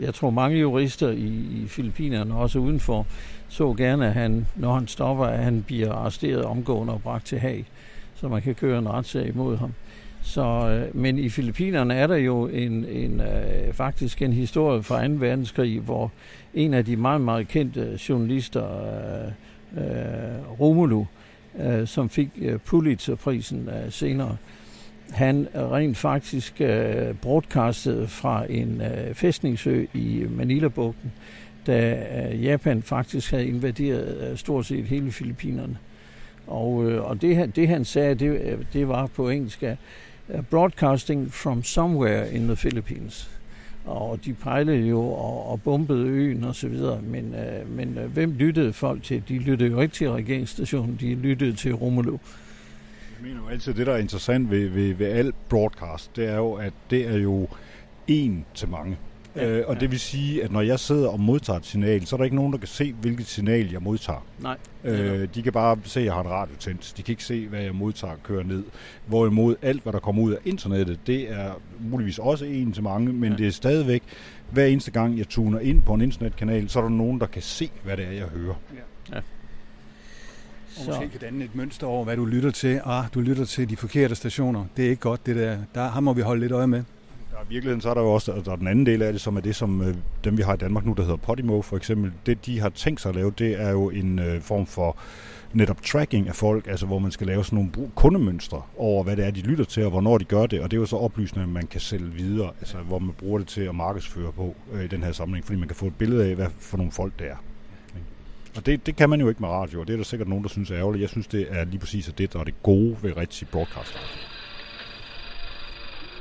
H: jeg tror mange jurister i, i Filippinerne, også udenfor, så gerne, at han, når han stopper, at han bliver arresteret omgående og bragt til Haag, så man kan køre en retssag imod ham. Så, øh, men i Filippinerne er der jo en, en øh, faktisk en historie fra 2. verdenskrig, hvor en af de meget, meget kendte journalister, øh, øh, Romulo, øh, som fik øh, Pulitzerprisen øh, senere, han rent faktisk øh, broadcastede fra en øh, fæstningsø i Manila-bugten, da øh, Japan faktisk havde invaderet øh, stort set hele Filippinerne. Og, øh, og det, det han sagde, det, øh, det var på engelsk, broadcasting from somewhere in the Philippines. Og de pejlede jo og, og bombede øen og så videre, men, øh, men øh, hvem lyttede folk til? De lyttede jo ikke til regeringsstationen, de lyttede til Romulo.
B: Jeg mener jo altid, det der er interessant ved, ved, ved al broadcast, det er jo, at det er jo en til mange. Ja, øh, og ja. det vil sige, at når jeg sidder og modtager et signal, så er der ikke nogen, der kan se, hvilket signal jeg modtager.
H: Nej.
B: Øh, de kan bare se, at jeg har en radio tændt. De kan ikke se, hvad jeg modtager kører ned. Hvorimod alt, hvad der kommer ud af internettet, det er muligvis også en til mange, men ja. det er stadigvæk, hver eneste gang jeg tuner ind på en internetkanal, så er der nogen, der kan se, hvad det er, jeg hører. Ja. ja.
G: Og måske kan danne et mønster over, hvad du lytter til. Ah, du lytter til de forkerte stationer. Det er ikke godt, det der. der her må vi holde lidt øje med.
B: Ja, i virkeligheden så er der jo også der er den anden del af det, som er det, som øh, dem vi har i Danmark nu, der hedder Podimo for eksempel. Det, de har tænkt sig at lave, det er jo en øh, form for netop tracking af folk, altså hvor man skal lave sådan nogle kundemønstre over, hvad det er, de lytter til, og hvornår de gør det, og det er jo så oplysninger, man kan sælge videre, altså hvor man bruger det til at markedsføre på øh, i den her sammenhæng, fordi man kan få et billede af, hvad for nogle folk det er. Og det, det kan man jo ikke med radio, og det er der sikkert nogen, der synes er ærgerligt. Jeg synes, det er lige præcis det, der er det gode ved rigtig broadcast.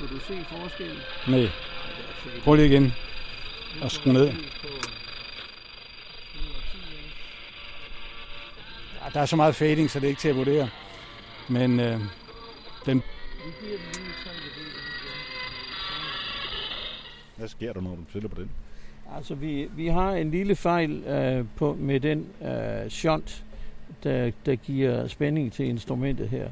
H: Kunne du se forskellen?
G: Nej. Prøv lige igen og skrue ned. Ja, der er så meget fading, så det er ikke til at vurdere. Men øh, den...
B: Hvad sker der, når du sætter på den?
H: Altså, vi, vi har en lille fejl øh, på, med den øh, shunt, der, der giver spænding til instrumentet her.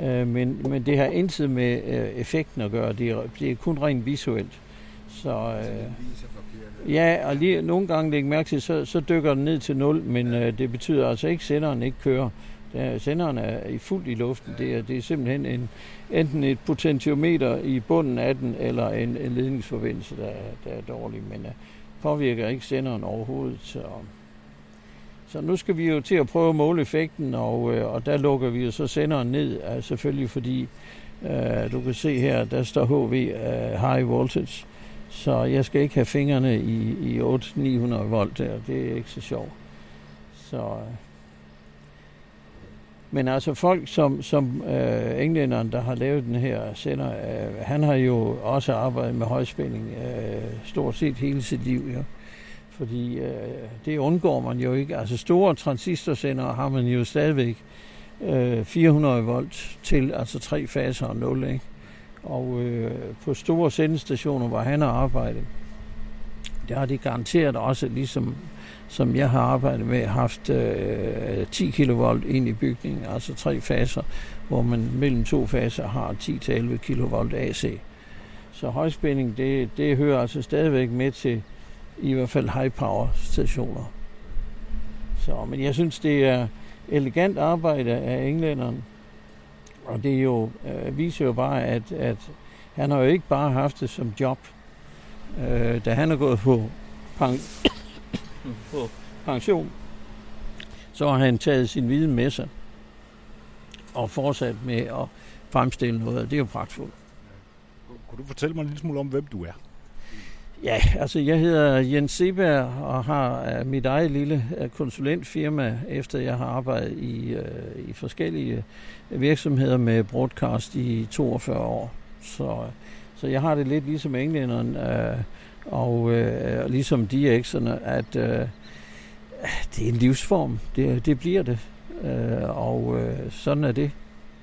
H: Øh, men, men det har intet med øh, effekten at gøre. Det er, det er kun rent visuelt. Så, øh, ja, og lige nogle gange lægge mærke til, så, så dykker den ned til 0, men øh, det betyder altså ikke, at senderen ikke kører. Der, senderen er i fuldt i luften. Det er, det er simpelthen en, enten et potentiometer i bunden af den, eller en, en ledningsforbindelse, der, der er dårlig, men øh, påvirker ikke senderen overhovedet. Så, så nu skal vi jo til at prøve at måle effekten, og, øh, og der lukker vi jo så senderen ned, øh, selvfølgelig fordi øh, du kan se her, der står HV øh, High Voltage, så jeg skal ikke have fingrene i, i 800-900 volt der, det er ikke så sjovt. Så, øh. men altså folk som, som øh, englænderen, der har lavet den her sender, øh, han har jo også arbejdet med højspænding øh, stort set hele sit liv. Ja fordi øh, det undgår man jo ikke. Altså store transistorsender har man jo stadigvæk øh, 400 volt til, altså tre faser og 0, ikke? Og øh, på store sendestationer, hvor han har arbejdet, der har de garanteret også, ligesom som jeg har arbejdet med, haft øh, 10 kV ind i bygningen, altså tre faser, hvor man mellem to faser har 10-11 kV AC. Så højspænding, det, det hører altså stadigvæk med til i hvert fald high power stationer. Så, men jeg synes, det er elegant arbejde af englænderne. Og det er jo, øh, viser jo bare, at, at han har jo ikke bare haft det som job. Øh, da han er gået på, pen- på pension, så har han taget sin viden med sig og fortsat med at fremstille noget. Det er jo pragtfuldt.
B: Kunne du fortælle mig en lille smule om, hvem du er?
H: Ja, altså jeg hedder Jens Seberg og har øh, mit eget lille øh, konsulentfirma, efter jeg har arbejdet i, øh, i forskellige virksomheder med broadcast i 42 år. Så, så jeg har det lidt ligesom englænderen og, og uh, ligesom DX'erne, at uh, det er en livsform. Det, det bliver det. Og sådan er det.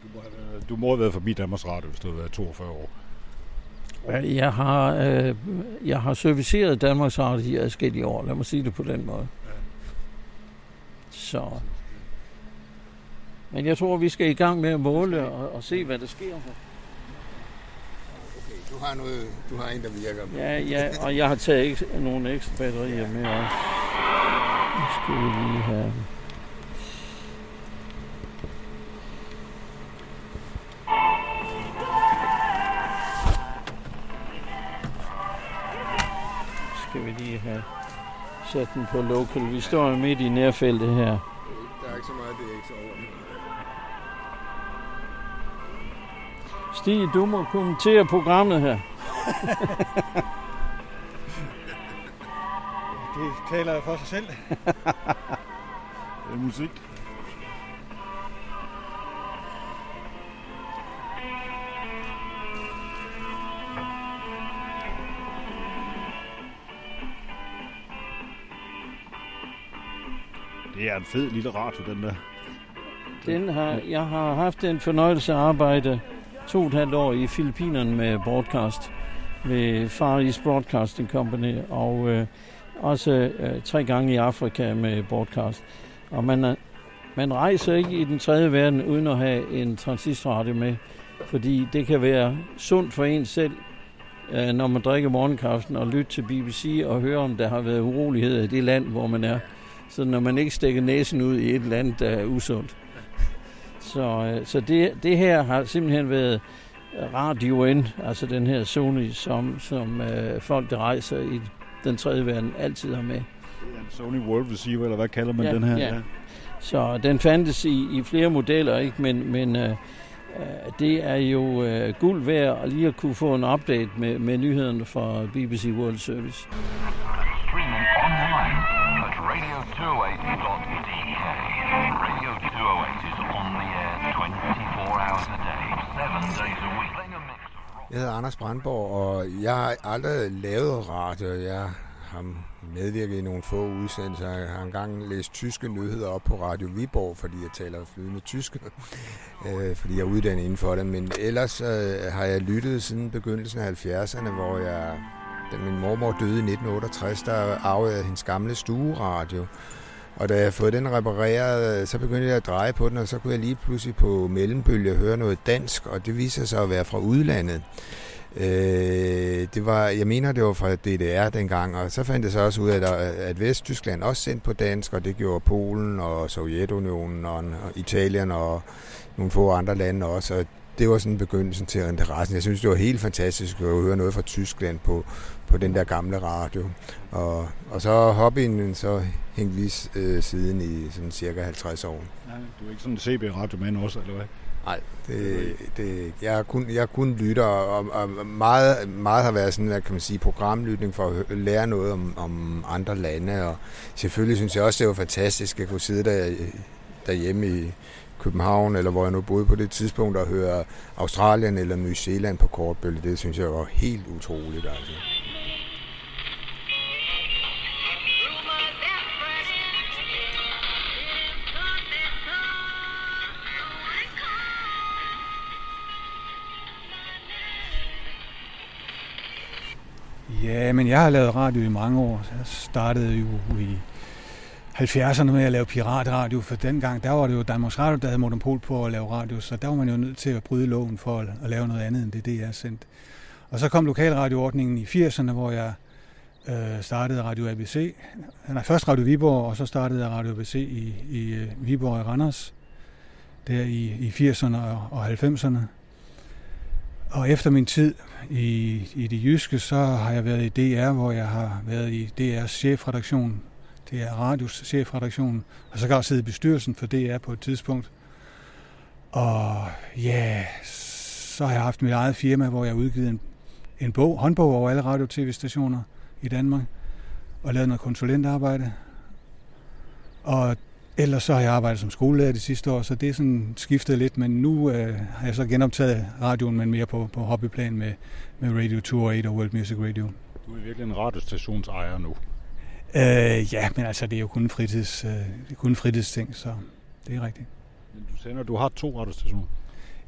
B: Du må, have, du må have været forbi Danmarks Radio, hvis du har været 42 år.
H: Jeg har, øh, jeg har serviceret Danmarks Radio i adskillige år. Lad mig sige det på den måde. Så. Men jeg tror, vi skal i gang med at måle og, og se, hvad der sker.
I: Okay, du har, noget, du har en, der virker.
H: Ja, ja, og jeg har taget ekstra, nogle ekstra batterier med også. Nu skal vi lige have... skal vi lige have sat den på local. Vi står jo midt i nærfeltet her.
I: Der er ikke så meget DX over det.
H: Stig, du må kommentere programmet her.
G: Det taler for sig selv.
B: Det er musik. Det er en fed lille radio, den der.
H: Den har, jeg har haft en fornøjelse at arbejde to og et halvt år i Filippinerne med broadcast ved Far East Broadcasting Company og øh, også øh, tre gange i Afrika med broadcast. Og man, er, man rejser ikke i den tredje verden uden at have en transistorradio med, fordi det kan være sundt for en selv, øh, når man drikker morgenkaffen og lytter til BBC og hører, om der har været uroligheder i det land, hvor man er. Så når man ikke stikker næsen ud i et land, der er usundt. Så, øh, så det, det her har simpelthen været Radio N, altså den her Sony, som, som øh, folk, der rejser i den tredje verden, altid har med.
B: Det er en Sony World Receiver, eller hvad kalder man
H: Ja,
B: den her?
H: ja. Så den fandtes i, i flere modeller, ikke? men, men øh, øh, det er jo øh, guld værd at lige at kunne få en update med, med nyhederne fra BBC World Service.
J: Streaming Radio 208.de. Radio 208 is on the air 24 hours a day, 7 days a week. Mix rock.
I: Jeg hedder Anders Brandborg, og jeg har aldrig lavet radio. Jeg har medvirket i nogle få udsendelser. Jeg har engang læst tyske nyheder op på Radio Viborg, fordi jeg taler flydende tysk, øh, fordi jeg er uddannet inden for det. Men ellers øh, har jeg lyttet siden begyndelsen af 70'erne, hvor jeg, da min mormor døde i 1968, der arvede jeg hendes gamle stueradio. Og da jeg havde fået den repareret, så begyndte jeg at dreje på den, og så kunne jeg lige pludselig på mellembølge høre noget dansk, og det viser sig at være fra udlandet. Øh, det var, jeg mener, det var fra DDR dengang, og så fandt jeg så også ud af, at, at Vesttyskland også sendte på dansk, og det gjorde Polen og Sovjetunionen og, og Italien og nogle få andre lande også, og det var sådan begyndelsen til interessen. Jeg synes, det var helt fantastisk at høre noget fra Tyskland på, på den der gamle radio. Og, og så hobbyen så hængt lige øh, siden i sådan cirka 50 år.
B: Ja, du er ikke sådan en CB-radiomand også, eller hvad?
I: Nej, det, det, jeg, kun, jeg kun lytter, og, og meget, meget har været sådan, hvad kan man sige, programlytning for at lære noget om, om andre lande, og selvfølgelig synes jeg også, det var fantastisk at kunne sidde der, derhjemme i København, eller hvor jeg nu boede på det tidspunkt, og høre Australien eller New Zealand på kortbølge. Det synes jeg var helt utroligt, altså.
G: Ja, men jeg har lavet radio i mange år. Jeg startede jo i 70'erne med at lave piratradio, for dengang, der var det jo Danmarks Radio, der havde monopol på at lave radio, så der var man jo nødt til at bryde loven for at, at lave noget andet end det, det er sendt. Og så kom lokalradioordningen i 80'erne, hvor jeg øh, startede Radio ABC. Nej, først Radio Viborg, og så startede jeg Radio ABC i, i øh, Viborg og Randers, der i, i 80'erne og, og 90'erne. Og efter min tid i, i det jyske, så har jeg været i DR, hvor jeg har været i DR's chefredaktion. Det er radios chefredaktion, og så kan siddet sidde i bestyrelsen for DR på et tidspunkt. Og ja, så har jeg haft mit eget firma, hvor jeg har udgivet en, en bog, håndbog over alle radio- og tv-stationer i Danmark, og lavet noget konsulentarbejde. Og ellers så har jeg arbejdet som skolelærer de sidste år, så det er sådan skiftet lidt, men nu øh, har jeg så genoptaget radioen, men mere på, på hobbyplan med, med Radio 208 og World Music Radio.
F: Du er virkelig en radiostationsejer nu.
G: Øh, ja, men altså det er jo kun fritids, øh, det er kun fritidsting, så det er rigtigt.
F: Men du sender, du har to radiostationer.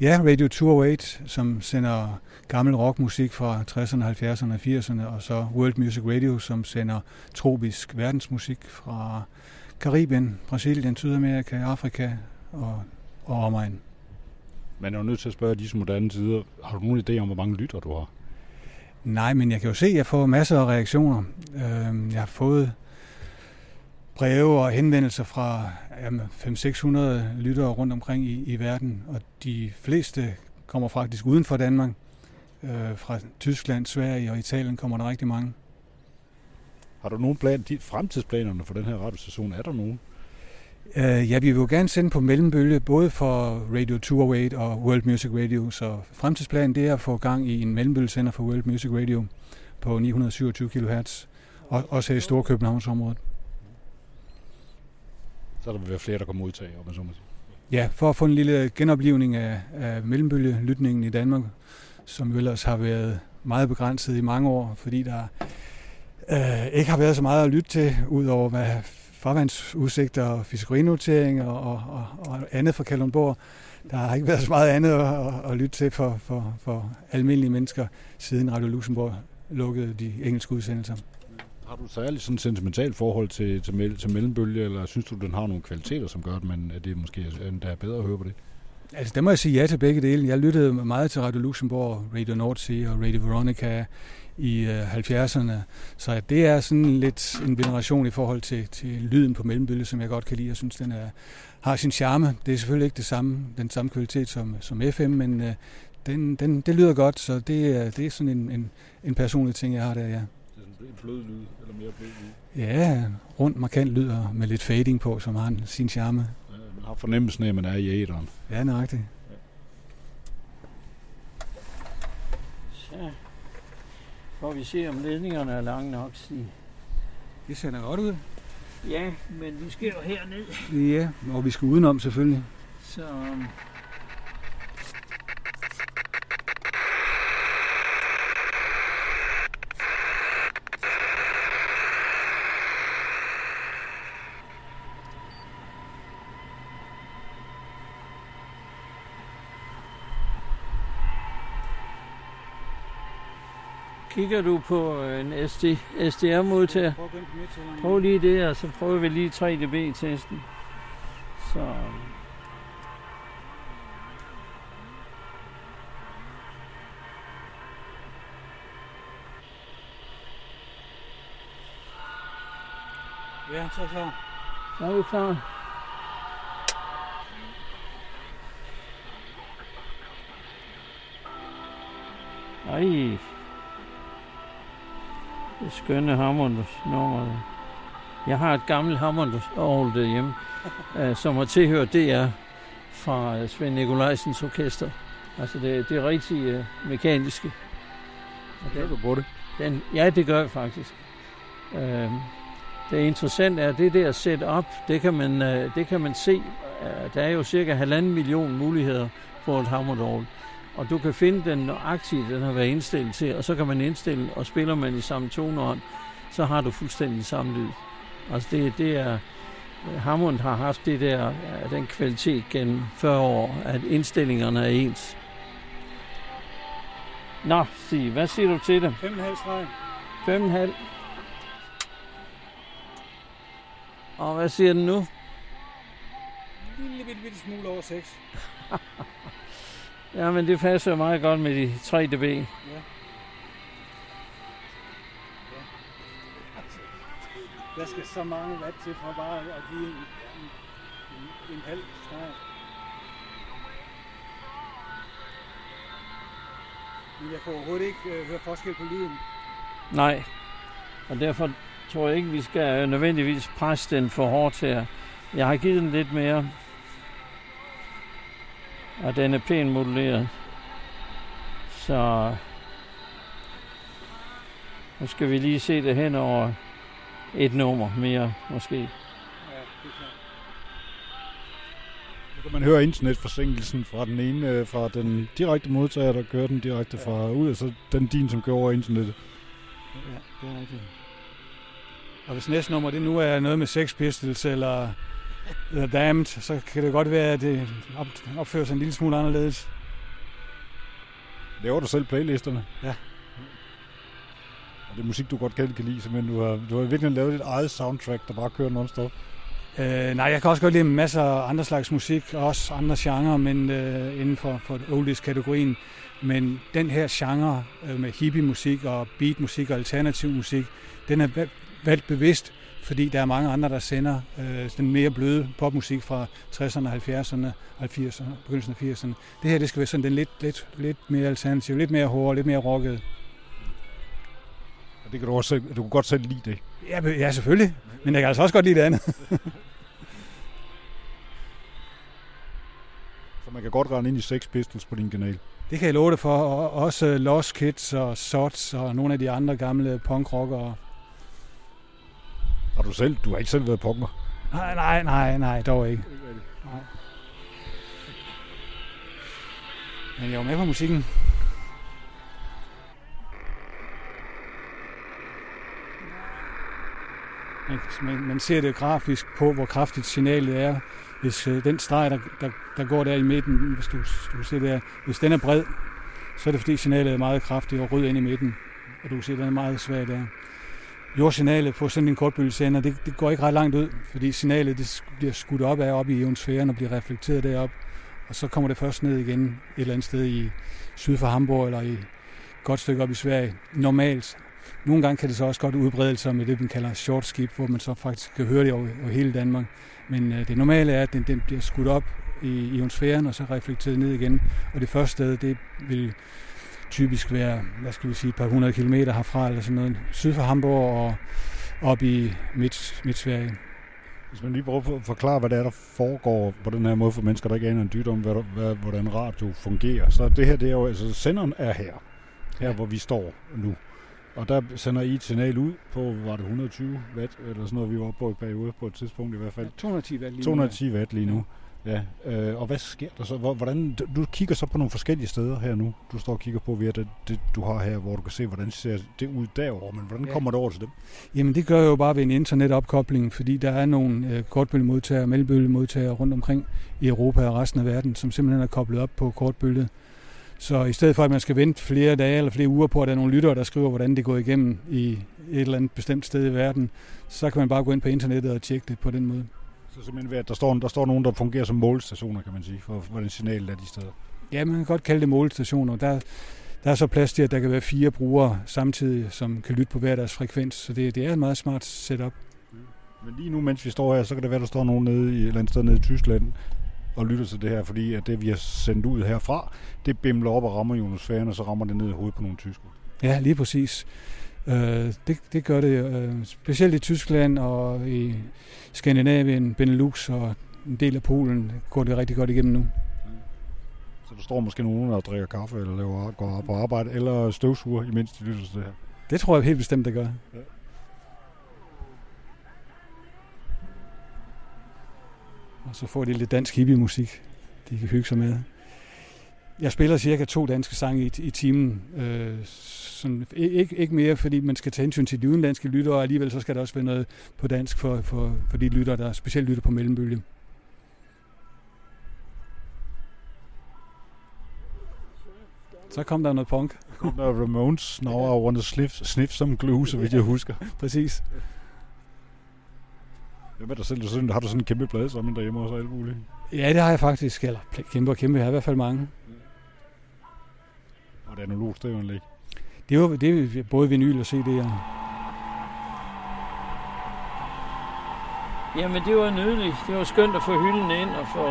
G: Ja, Radio 208, som sender gammel rockmusik fra 60'erne, 70'erne og 80'erne, og så World Music Radio, som sender tropisk verdensmusik fra Karibien, Brasilien, Sydamerika, Afrika og, og omegn.
F: Man er jo nødt til at spørge disse moderne tider, har du nogen idé om, hvor mange lytter du har?
G: Nej, men jeg kan jo se, at jeg får masser af reaktioner. Øhm, Jeg har fået breve og henvendelser fra 500-600 lyttere rundt omkring i, i verden, og de fleste kommer faktisk uden for Danmark. Øh, Fra Tyskland, Sverige og Italien kommer der rigtig mange.
F: Har du nogen plan, de fremtidsplanerne for den her radiostation? Er der nogen?
G: Øh, Ja, vi vil jo gerne sende på mellembølge, både for Radio 208 og World Music Radio, så fremtidsplanen det er at få gang i en mellembølgesender for World Music Radio på 927 kHz, og også her i Storkøbenhavnsområdet.
F: Så der vil være flere, der kommer modtage, om man så må sige.
G: Ja, for at få en lille genoplivning af, af mellembølgelytningen i Danmark, som jo ellers har været meget begrænset i mange år, fordi der øh, ikke har været så meget at lytte til, udover hvad farvandsudsigter og fiskerinoteringer og, og, og andet fra Kalundborg. Der har ikke været så meget andet at, at, at lytte til for, for, for almindelige mennesker, siden Radio Luxembourg lukkede de engelske udsendelser.
F: Har du særligt sådan et sentimentalt forhold til, til, til mellembølge, eller synes du, den har nogle kvaliteter, som gør, at, man, at det måske der er bedre at høre på det?
G: Altså, der må jeg sige ja til begge dele. Jeg lyttede meget til Radio Luxembourg, Radio Nordsee og Radio Veronica i øh, 70'erne. Så det er sådan lidt en veneration i forhold til, til lyden på mellembølge, som jeg godt kan lide. Jeg synes, den er, har sin charme. Det er selvfølgelig ikke det samme, den samme kvalitet som, som FM, men øh, den, den, det lyder godt, så det, er- det er sådan en, en, en personlig ting, jeg har der, ja.
F: Det er sådan en blød lyd, eller mere blød lyd.
G: Ja, rundt markant lyd og med lidt fading på, som har sin charme.
F: Ja, man har fornemmelsen af, at man er i æderen.
G: Ja, nøjagtigt.
H: Så får vi se, om ledningerne er lange nok. Stig.
G: Det ser da godt ud.
H: Ja, men vi skal jo herned.
G: Ja, og vi skal udenom selvfølgelig.
H: Så Kigger du på øh, en SD, SDR-modtager? Prøv lige det, og så prøver vi lige 3dB-testen. Så...
G: Ja, så er klar.
H: Så er vi klar. Ej. Skønne Hammond-nummer. Jeg har et gammelt Hammond-orgel derhjemme, øh, som har tilhørt DR fra øh, Svend Nikolajsens orkester. Altså det, det er rigtig øh, mekaniske. Og
F: Gør du på det?
H: den, ja, det gør jeg faktisk. Øh, det interessante er, at det der setup, det kan man, øh, det kan man se. Øh, der er jo cirka halvanden million muligheder for et Hammond Og du kan finde den nøjagtigt, den har været indstillet til, og så kan man indstille, og spiller man i samme toneånd, så har du fuldstændig samme lyd. Altså det, det er, Hammond har haft det der, øh, den kvalitet gennem 40 år, at indstillingerne er ens. Nå, Stig, hvad siger du til det?
G: 5,5 streg.
H: 5,5. Og hvad siger den nu?
G: En lille bitte, bitte smule over 6.
H: Jamen, det passer meget godt med de 3 dB.
G: Ja. Der skal så mange watt til for bare at give en, en, en halv streg. Men jeg kan overhovedet ikke øh, høre forskel på lyden.
H: Nej. Og derfor tror jeg ikke, vi skal øh, nødvendigvis presse den for hårdt her. Jeg har givet den lidt mere. Og den er pænt moduleret. Så nu skal vi lige se det hen over et nummer mere, måske.
G: Ja, det.
B: Nu kan man høre internetforsinkelsen fra den ene, øh, fra den direkte modtager, der kører den direkte fra ud, og så den din, som kører over internettet.
G: Ja, det er rigtigt. Og hvis næste nummer det nu er noget med Sex Pistols eller, eller Damned, så kan det godt være, at det op, opfører sig en lille smule anderledes.
B: Laver du selv playlisterne?
G: Ja.
B: Og det er musik, du godt kan, kan lide, simpelthen. Du har, du har virkelig lavet dit eget soundtrack, der bare kører non-stop.
G: Øh, nej, jeg kan også godt lide masser af andre slags musik, og også andre genrer, men øh, inden for, for oldies-kategorien. Men den her genre øh, med hippie-musik og beat-musik og alternativ musik, den er va- valgt bevidst, fordi der er mange andre, der sender øh, den mere bløde popmusik fra 60'erne, 70'erne og 80'erne, begyndelsen af 80'erne. Det her, det skal være sådan den lidt, lidt, lidt mere alternativ, lidt mere hård, lidt mere rocket.
B: Og det kan du også du kan godt selv lide det.
G: Ja, ja, selvfølgelig. Men jeg kan altså også godt lide det andet.
B: Så man kan godt rende ind i Sex Pistols på din kanal.
G: Det kan jeg love dig for. Og også Lost Kids og Sots og nogle af de andre gamle punkrockere.
B: Har du selv, du har ikke selv været punker?
G: Nej, nej, nej, nej, dog ikke. Nej. Men jeg var med på musikken. Man, man, man ser det grafisk på, hvor kraftigt signalet er. Hvis øh, den streg, der, der, der går der i midten, hvis du, du ser der, hvis den er bred, så er det fordi signalet er meget kraftigt og rød ind i midten. Og du kan se, den er meget svag der. Jordsignalet på sådan en kortbølgesender, det, det går ikke ret langt ud, fordi signalet det bliver skudt op af op i ionosfæren og bliver reflekteret derop. Og så kommer det først ned igen et eller andet sted i syd for Hamburg eller i et godt stykke op i Sverige. Normalt. Nogle gange kan det så også godt udbrede sig med det, man kalder short skip, hvor man så faktisk kan høre det over, over hele Danmark. Men øh, det normale er, at den, den bliver skudt op i ionosfæren og så reflekteret ned igen. Og det første sted, det vil typisk være, hvad skal vi sige, et par hundrede kilometer herfra, eller sådan noget, syd for Hamburg og op i midt, midt-Sverige.
B: Hvis man lige prøver at forklare, hvad det er, der foregår på den her måde for mennesker, der ikke aner en dyt om, hvad, hvad, hvordan radio fungerer. Så det her, det er jo, altså senderen er her, her hvor vi står nu. Og der sender I et signal ud på, var det 120 watt, eller sådan noget, vi var oppe på i periode på et tidspunkt i hvert fald.
G: 210 watt lige nu.
B: 210 watt lige nu. Ja, øh, og hvad sker der så? Hvor- Hvordan, du kigger så på nogle forskellige steder her nu. Du står og kigger på via det, det du har her, hvor du kan se, hvordan ser det ud derovre. Men hvordan
G: Ja.
B: kommer det over til dem?
G: Jamen det gør jeg jo bare ved en internetopkobling, fordi der er nogle øh, kortbølgemodtagere og rundt omkring i Europa og resten af verden, som simpelthen er koblet op på kortbølget. Så i stedet for, at man skal vente flere dage eller flere uger på, at der er nogle lyttere, der skriver, hvordan det går igennem i et eller andet bestemt sted i verden, så kan man bare gå ind på internettet og tjekke det på den måde.
B: Så simpelthen ved, at der står, der står nogen, der fungerer som målestationer, kan man sige, for hvordan signalet er de steder.
G: Ja, man kan godt kalde det målestationer. Der, der er så plads til, at der kan være fire brugere samtidig, som kan lytte på hver deres frekvens. Så det, det er et meget smart setup.
B: Men lige nu, mens vi står her, så kan det være, der står nogen nede i et eller andet sted nede i Tyskland og lytter til det her, fordi at det, vi har sendt ud herfra, det bimler op og rammer ionosfæren, og så rammer det ned i hovedet på nogle tyskere.
G: Ja, lige præcis. Øh, det, det gør det øh, specielt i Tyskland og i Skandinavien, Benelux og en del af Polen går det rigtig godt igennem nu.
B: Så der står måske nogen, der drikker kaffe, eller laver, går på arbejde, eller støvsuger, imens de lytter til det her.
G: Det tror jeg helt bestemt, det gør.
B: Ja.
G: Og så får de lidt dansk hippie-musik, de kan hygge sig med. Jeg spiller cirka to danske sange i, i timen. Øh, sådan, ikke, ikke mere, fordi man skal tage hensyn til de udenlandske lyttere, og alligevel så skal der også være noget på dansk for, for, for de lyttere, der specielt lytter på mellembølge. Så kom der noget punk.
B: Kom der Ramones, Now I to sniff, sniff some glue, så vidt jeg husker.
G: Præcis.
B: Hvem er der selv? Sådan, har du sådan en kæmpe plade sammen derhjemme også og alt muligt?
G: Ja, det har jeg faktisk. Eller kæmpe og kæmpe. Jeg har i hvert fald mange.
B: Og det er analog stereoanlæg.
G: Det er jo det er både vinyl og CD'er.
H: Jamen, det var nydeligt. Det var skønt at få hylden ind og få,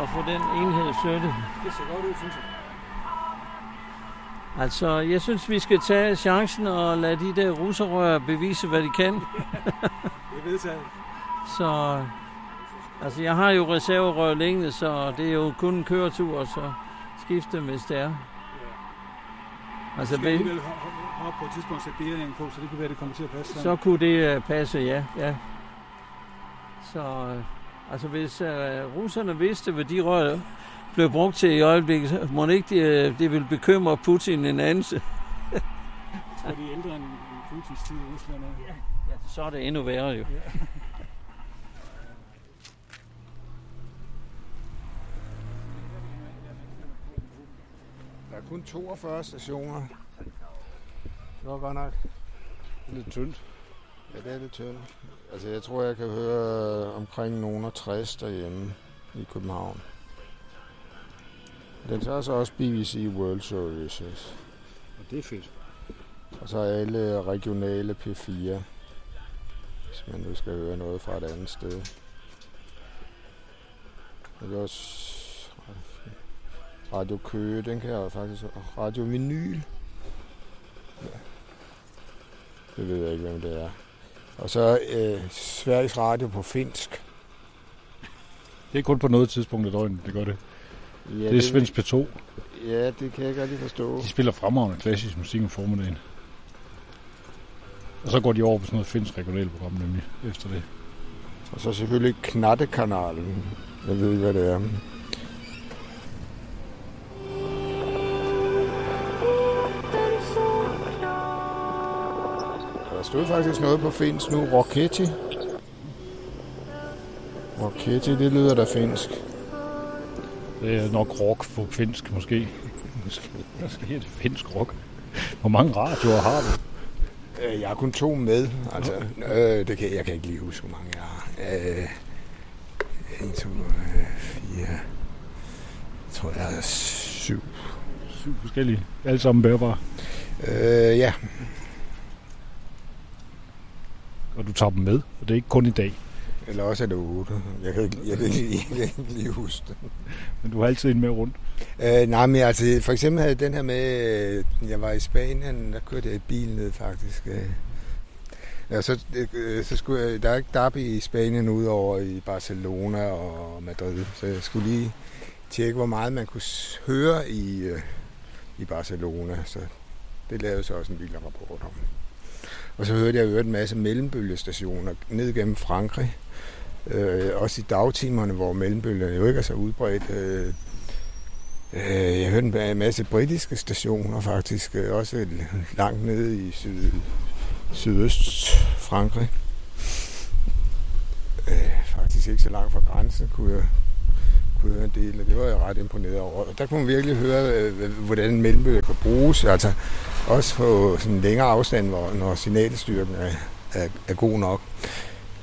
H: og få den enhed flyttet.
G: Det ser godt ud, synes jeg.
H: Altså, jeg synes, vi skal tage chancen og lade de der russerør bevise, hvad de kan.
G: Det er vedtaget.
H: Så, altså, jeg har jo reserverør længe, så det er jo kun en køretur, så skifte, hvis det er. Altså,
G: skal ho- hoppe på et tidspunkt sætte beering på, så det kan være, det kommer til at passe sammen.
H: så kunne det uh, passe, ja. ja. Så, uh, altså, hvis uh, russerne vidste, hvad de rør blev brugt til i øjeblikket, så må det ikke, det, det vil bekymre Putin en anelse.
G: Jeg tror, de er ældre end Putins tid i Rusland. Er.
H: Ja, så er det endnu værre jo.
I: Der er kun 42 stationer. Det var godt nok.
B: Lidt tyndt.
I: Ja, det er lidt tyndt. Altså, jeg tror, jeg kan høre omkring nogen af 60 derhjemme i København. Den tager så også BBC World Services.
B: Og det er fedt.
I: Og så alle regionale P4. Hvis man nu skal høre noget fra et andet sted. Og det er også Radio Køge, den kan jeg faktisk... Radio Vinyl. Ja. Det ved jeg ikke, hvem det er. Og så øh, Sveriges Radio på finsk.
B: Det er kun på noget tidspunkt af døgnet, det gør det.
I: Ja,
B: det er Svends P2.
I: Ja, det kan jeg ikke rigtig forstå.
B: De spiller fremragende klassisk musik om formiddagen. Og så går de over på sådan noget finsk regionalt program nemlig efter det.
I: Og så selvfølgelig Knattekanalen. Jeg ved ikke, hvad det er. Stod faktisk noget på finsk nu. Rocketti. Rocketti, det lyder da finsk.
B: Det er nok rock på finsk måske. Måske, måske er det finsk rock. Hvor mange radioer har du?
I: Øh, Jeg har kun to med. Altså, øh, det kan, jeg kan ikke lige huske, hvor mange jeg har. Øh, en, to, øh, fire. Jeg tror, jeg har syv.
B: Syv forskellige. Alle sammen bærbare.
I: Øh, ja,
B: Og du tager dem med. Og det er ikke kun i dag.
I: eller også er det otte. Jeg kan ikke, jeg kan ikke, jeg kan ikke lige huske det.
B: Men du har altid en med rundt.
I: Øh, nej, men altså, for eksempel havde jeg den her med, øh, jeg var i Spanien, der kørte jeg i bil ned faktisk. øh. Ja, så, øh, så skulle jeg, der er ikke derby i Spanien udover i Barcelona og Madrid, så jeg skulle lige tjekke, hvor meget man kunne høre i, i Barcelona. Så det lavede så også en lille rapport om. Og så hørte jeg jo en masse mellembølgestationer ned gennem Frankrig. Øh, også i dagtimerne, hvor mellembølgerne jo ikke er så udbredt. Øh, øh, jeg hørte en masse britiske stationer faktisk, øh, også langt nede i syd, sydøst Frankrig. Øh, faktisk ikke så langt fra grænsen kunne jeg, kunne høre en del, og det var jeg ret imponeret over. Og der kunne man virkelig høre, øh, øh hvordan mellembølger kan bruges, altså også på sådan en længere afstand, hvor, når signalstyrken er, er, er god nok.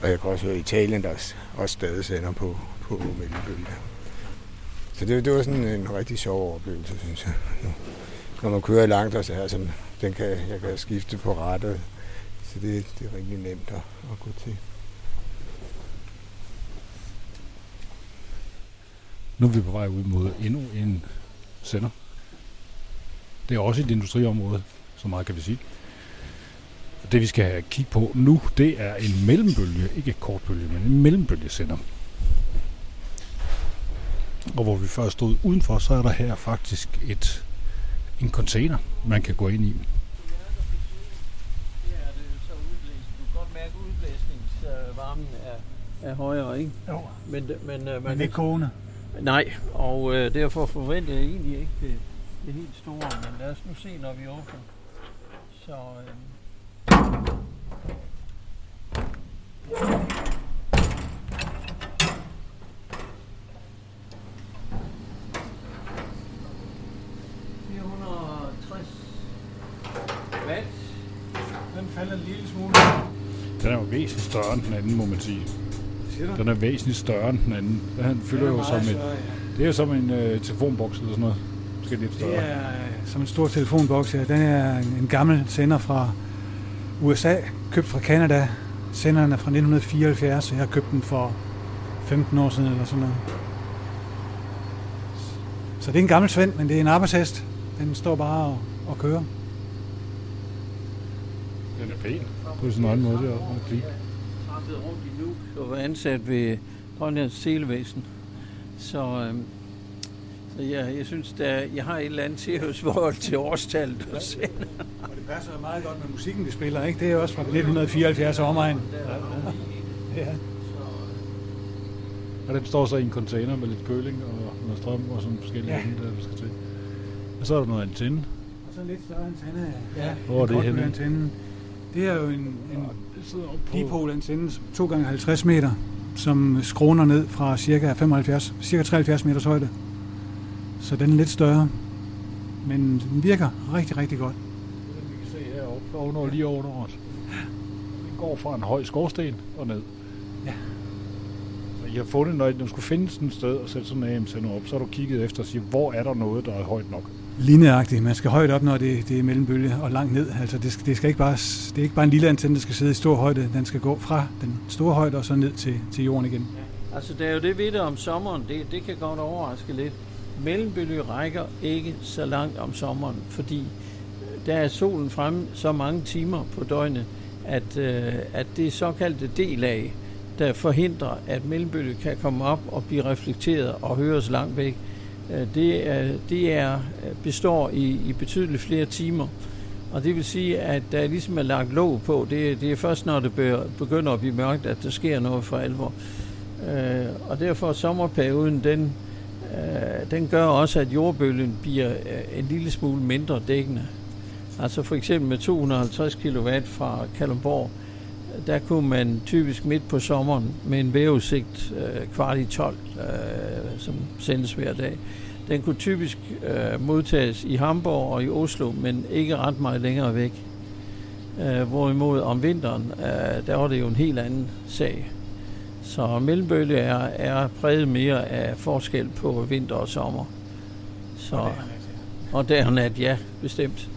I: Og jeg kan også høre Italien, der også stadig sender på, på mellembølge. Så det, det var sådan en rigtig sjov oplevelse, synes jeg. Når man kører langt, og så altså, den kan, jeg kan skifte på rettet. Så det, det er rigtig nemt at, at gå til.
B: Nu er vi på vej ud mod endnu en sender. Det er også et industriområde, så meget kan vi sige. Og det vi skal kigge på nu, det er en mellembølge, ikke et kortbølge, men en mellembølgesender. Og hvor vi først stod udenfor, så er der her faktisk et, en container, man kan gå ind i.
H: Det er er, er højere, ikke?
G: Jo.
H: Men, det- men, uh, man
G: Men ikke kogende.
H: Nej, og uh, derfor forventer jeg egentlig ikke det, det helt store, men lad os nu se, når vi åbner. Så, øh,
G: Den
B: er jo væsentligt større end den anden, må man sige. Den er væsentligt større end den anden. Den fylder jo som
G: større, en,
B: det er jo som en øh, telefonboks eller sådan noget. Måske lidt større.
G: Det er øh, som en stor telefonboks her. Den er en, gammel sender fra USA, købt fra Canada. Senderen er fra 1974, og jeg har købt den for 15 år siden eller sådan noget. Så det er en gammel svend, men det er en arbejdshest. Den står bare og, og kører.
B: Den er pæn. På sin egen måde, det er også lige.
H: trampet rundt i Nuuk og var ansat ved Grønlands Televæsen. Så, så jeg, jeg synes, der, jeg har et eller andet tilhørsforhold til årstallet og sender.
G: Og det passer meget godt med musikken, vi spiller, ikke? Det er også fra 1974 omegn. Ja.
B: Og den står så i en container med lidt køling og noget strøm og sådan forskellige
G: Ja.
B: ja. ting, der skal til. Og så er der noget antenne.
G: Og så en lidt større antenne. Ja,
B: Hvor er det henne?
G: antenne. Det er jo en, en dipole-antenne, 2 gange 50 meter, som skråner ned fra cirka 75, cirka 73 meters højde. Så den er lidt større. Men den virker rigtig, rigtig godt.
B: Den, vi kan se heroppe, ovenover, lige ovenover os. Den går fra en høj skorsten og ned.
G: Ja.
B: Og I har fundet, når du skulle finde sådan et sted og sætte sådan en AM-sender op, så har du kigget efter og sige, hvor er der noget, der er højt nok?
G: Lineagtigt. Man skal højt op, når det, det er mellembølge, og langt ned. Altså, det, skal, det, skal ikke bare, det er ikke bare en lille antenne, der skal sidde i stor højde. Den skal gå fra den store højde og så ned til, til jorden igen.
H: Altså, det er jo det ved det om sommeren. Det, det kan godt overraske lidt. Mellembølge rækker ikke så langt om sommeren, fordi der er solen fremme så mange timer på døgnet, at, øh, at det såkaldte D-lag, der forhindrer, at mellembølge kan komme op og blive reflekteret og høres langt væk, øh, det, er, det er, øh, består i, i betydeligt flere timer. Og det vil sige, at der ligesom er lagt låg på. Det, det er først, når det begynder at blive mørkt, at der sker noget for alvor. Øh, og derfor sommerperioden, den, øh, den gør også, at jordbølgen bliver øh, en lille smule mindre dækkende. Altså for eksempel med 250 kW fra Kalundborg, der kunne man typisk midt på sommeren med en vejrudsigt øh, kvart i 12, øh, som sendes hver dag. Den kunne typisk øh, modtages i Hamburg og i Oslo, men ikke ret meget længere væk. Øh, hvorimod om vinteren, øh, der var det jo en helt anden sag. Så mellembølge er, er præget mere af forskel på vinter og sommer. Så, og dag og nat, ja, bestemt.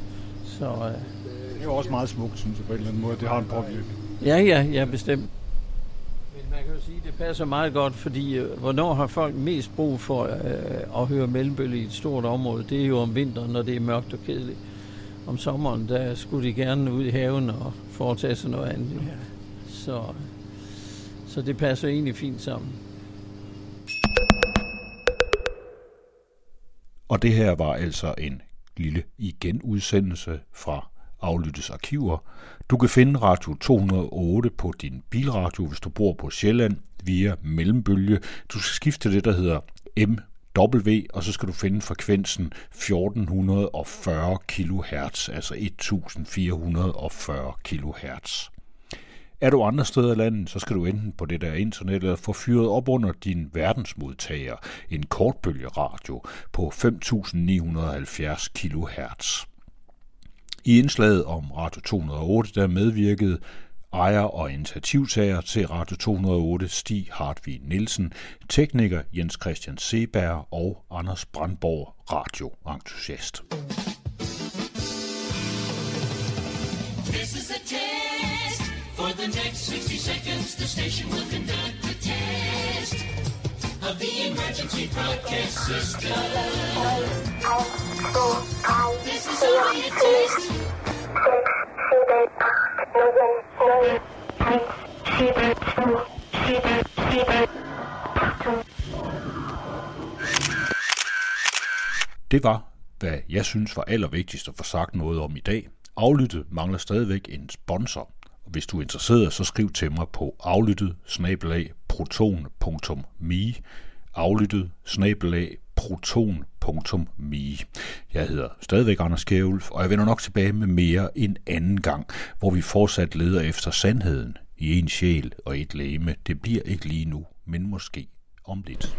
H: Så, øh,
B: Det er jo også meget smukt, synes jeg på en eller anden måde. Det har en påvirkning.
H: ja, ja, ja, bestemt. Men man kan jo sige, at det passer meget godt, fordi øh, hvornår har folk mest brug for øh, at høre mellembølge i et stort område? Det er jo om vinteren, når det er mørkt og kedeligt. Om sommeren, der skulle de gerne ud i haven og foretage sig noget andet. jo. Så, så det passer egentlig fint sammen.
B: Og det her var altså en lille igen-udsendelse fra Aflyttes Arkiver. Du kan finde Radio 208 på din bilradio, hvis du bor på Sjælland, via mellembølge. Du skal skifte det, der hedder MW, og så skal du finde frekvensen 1440 kHz, altså 1440 kHz. Er du andre steder i landet, så skal du enten på det der internet eller få fyret op under din verdensmodtager en kortbølgeradio på 5970 kHz. I indslaget om Radio 208, der medvirkede ejer og initiativtager til Radio 208 Stig Hartvig Nielsen, tekniker Jens Christian Seberg og Anders Brandborg, radioentusiast.
C: This is a the next 60 seconds, the station will conduct a test of the emergency broadcast system. This is only a test.
B: Det var, hvad jeg synes var allervigtigst at få sagt noget om i dag. Aflyttet mangler stadigvæk en sponsor. Hvis du er interesseret, så skriv til mig på aflyttet proton.me aflyttet proton.me Jeg hedder stadigvæk Anders Skævulf, og jeg vender nok tilbage med mere en anden gang, hvor vi fortsat leder efter sandheden i en sjæl og et læme. Det bliver ikke lige nu, men måske om lidt.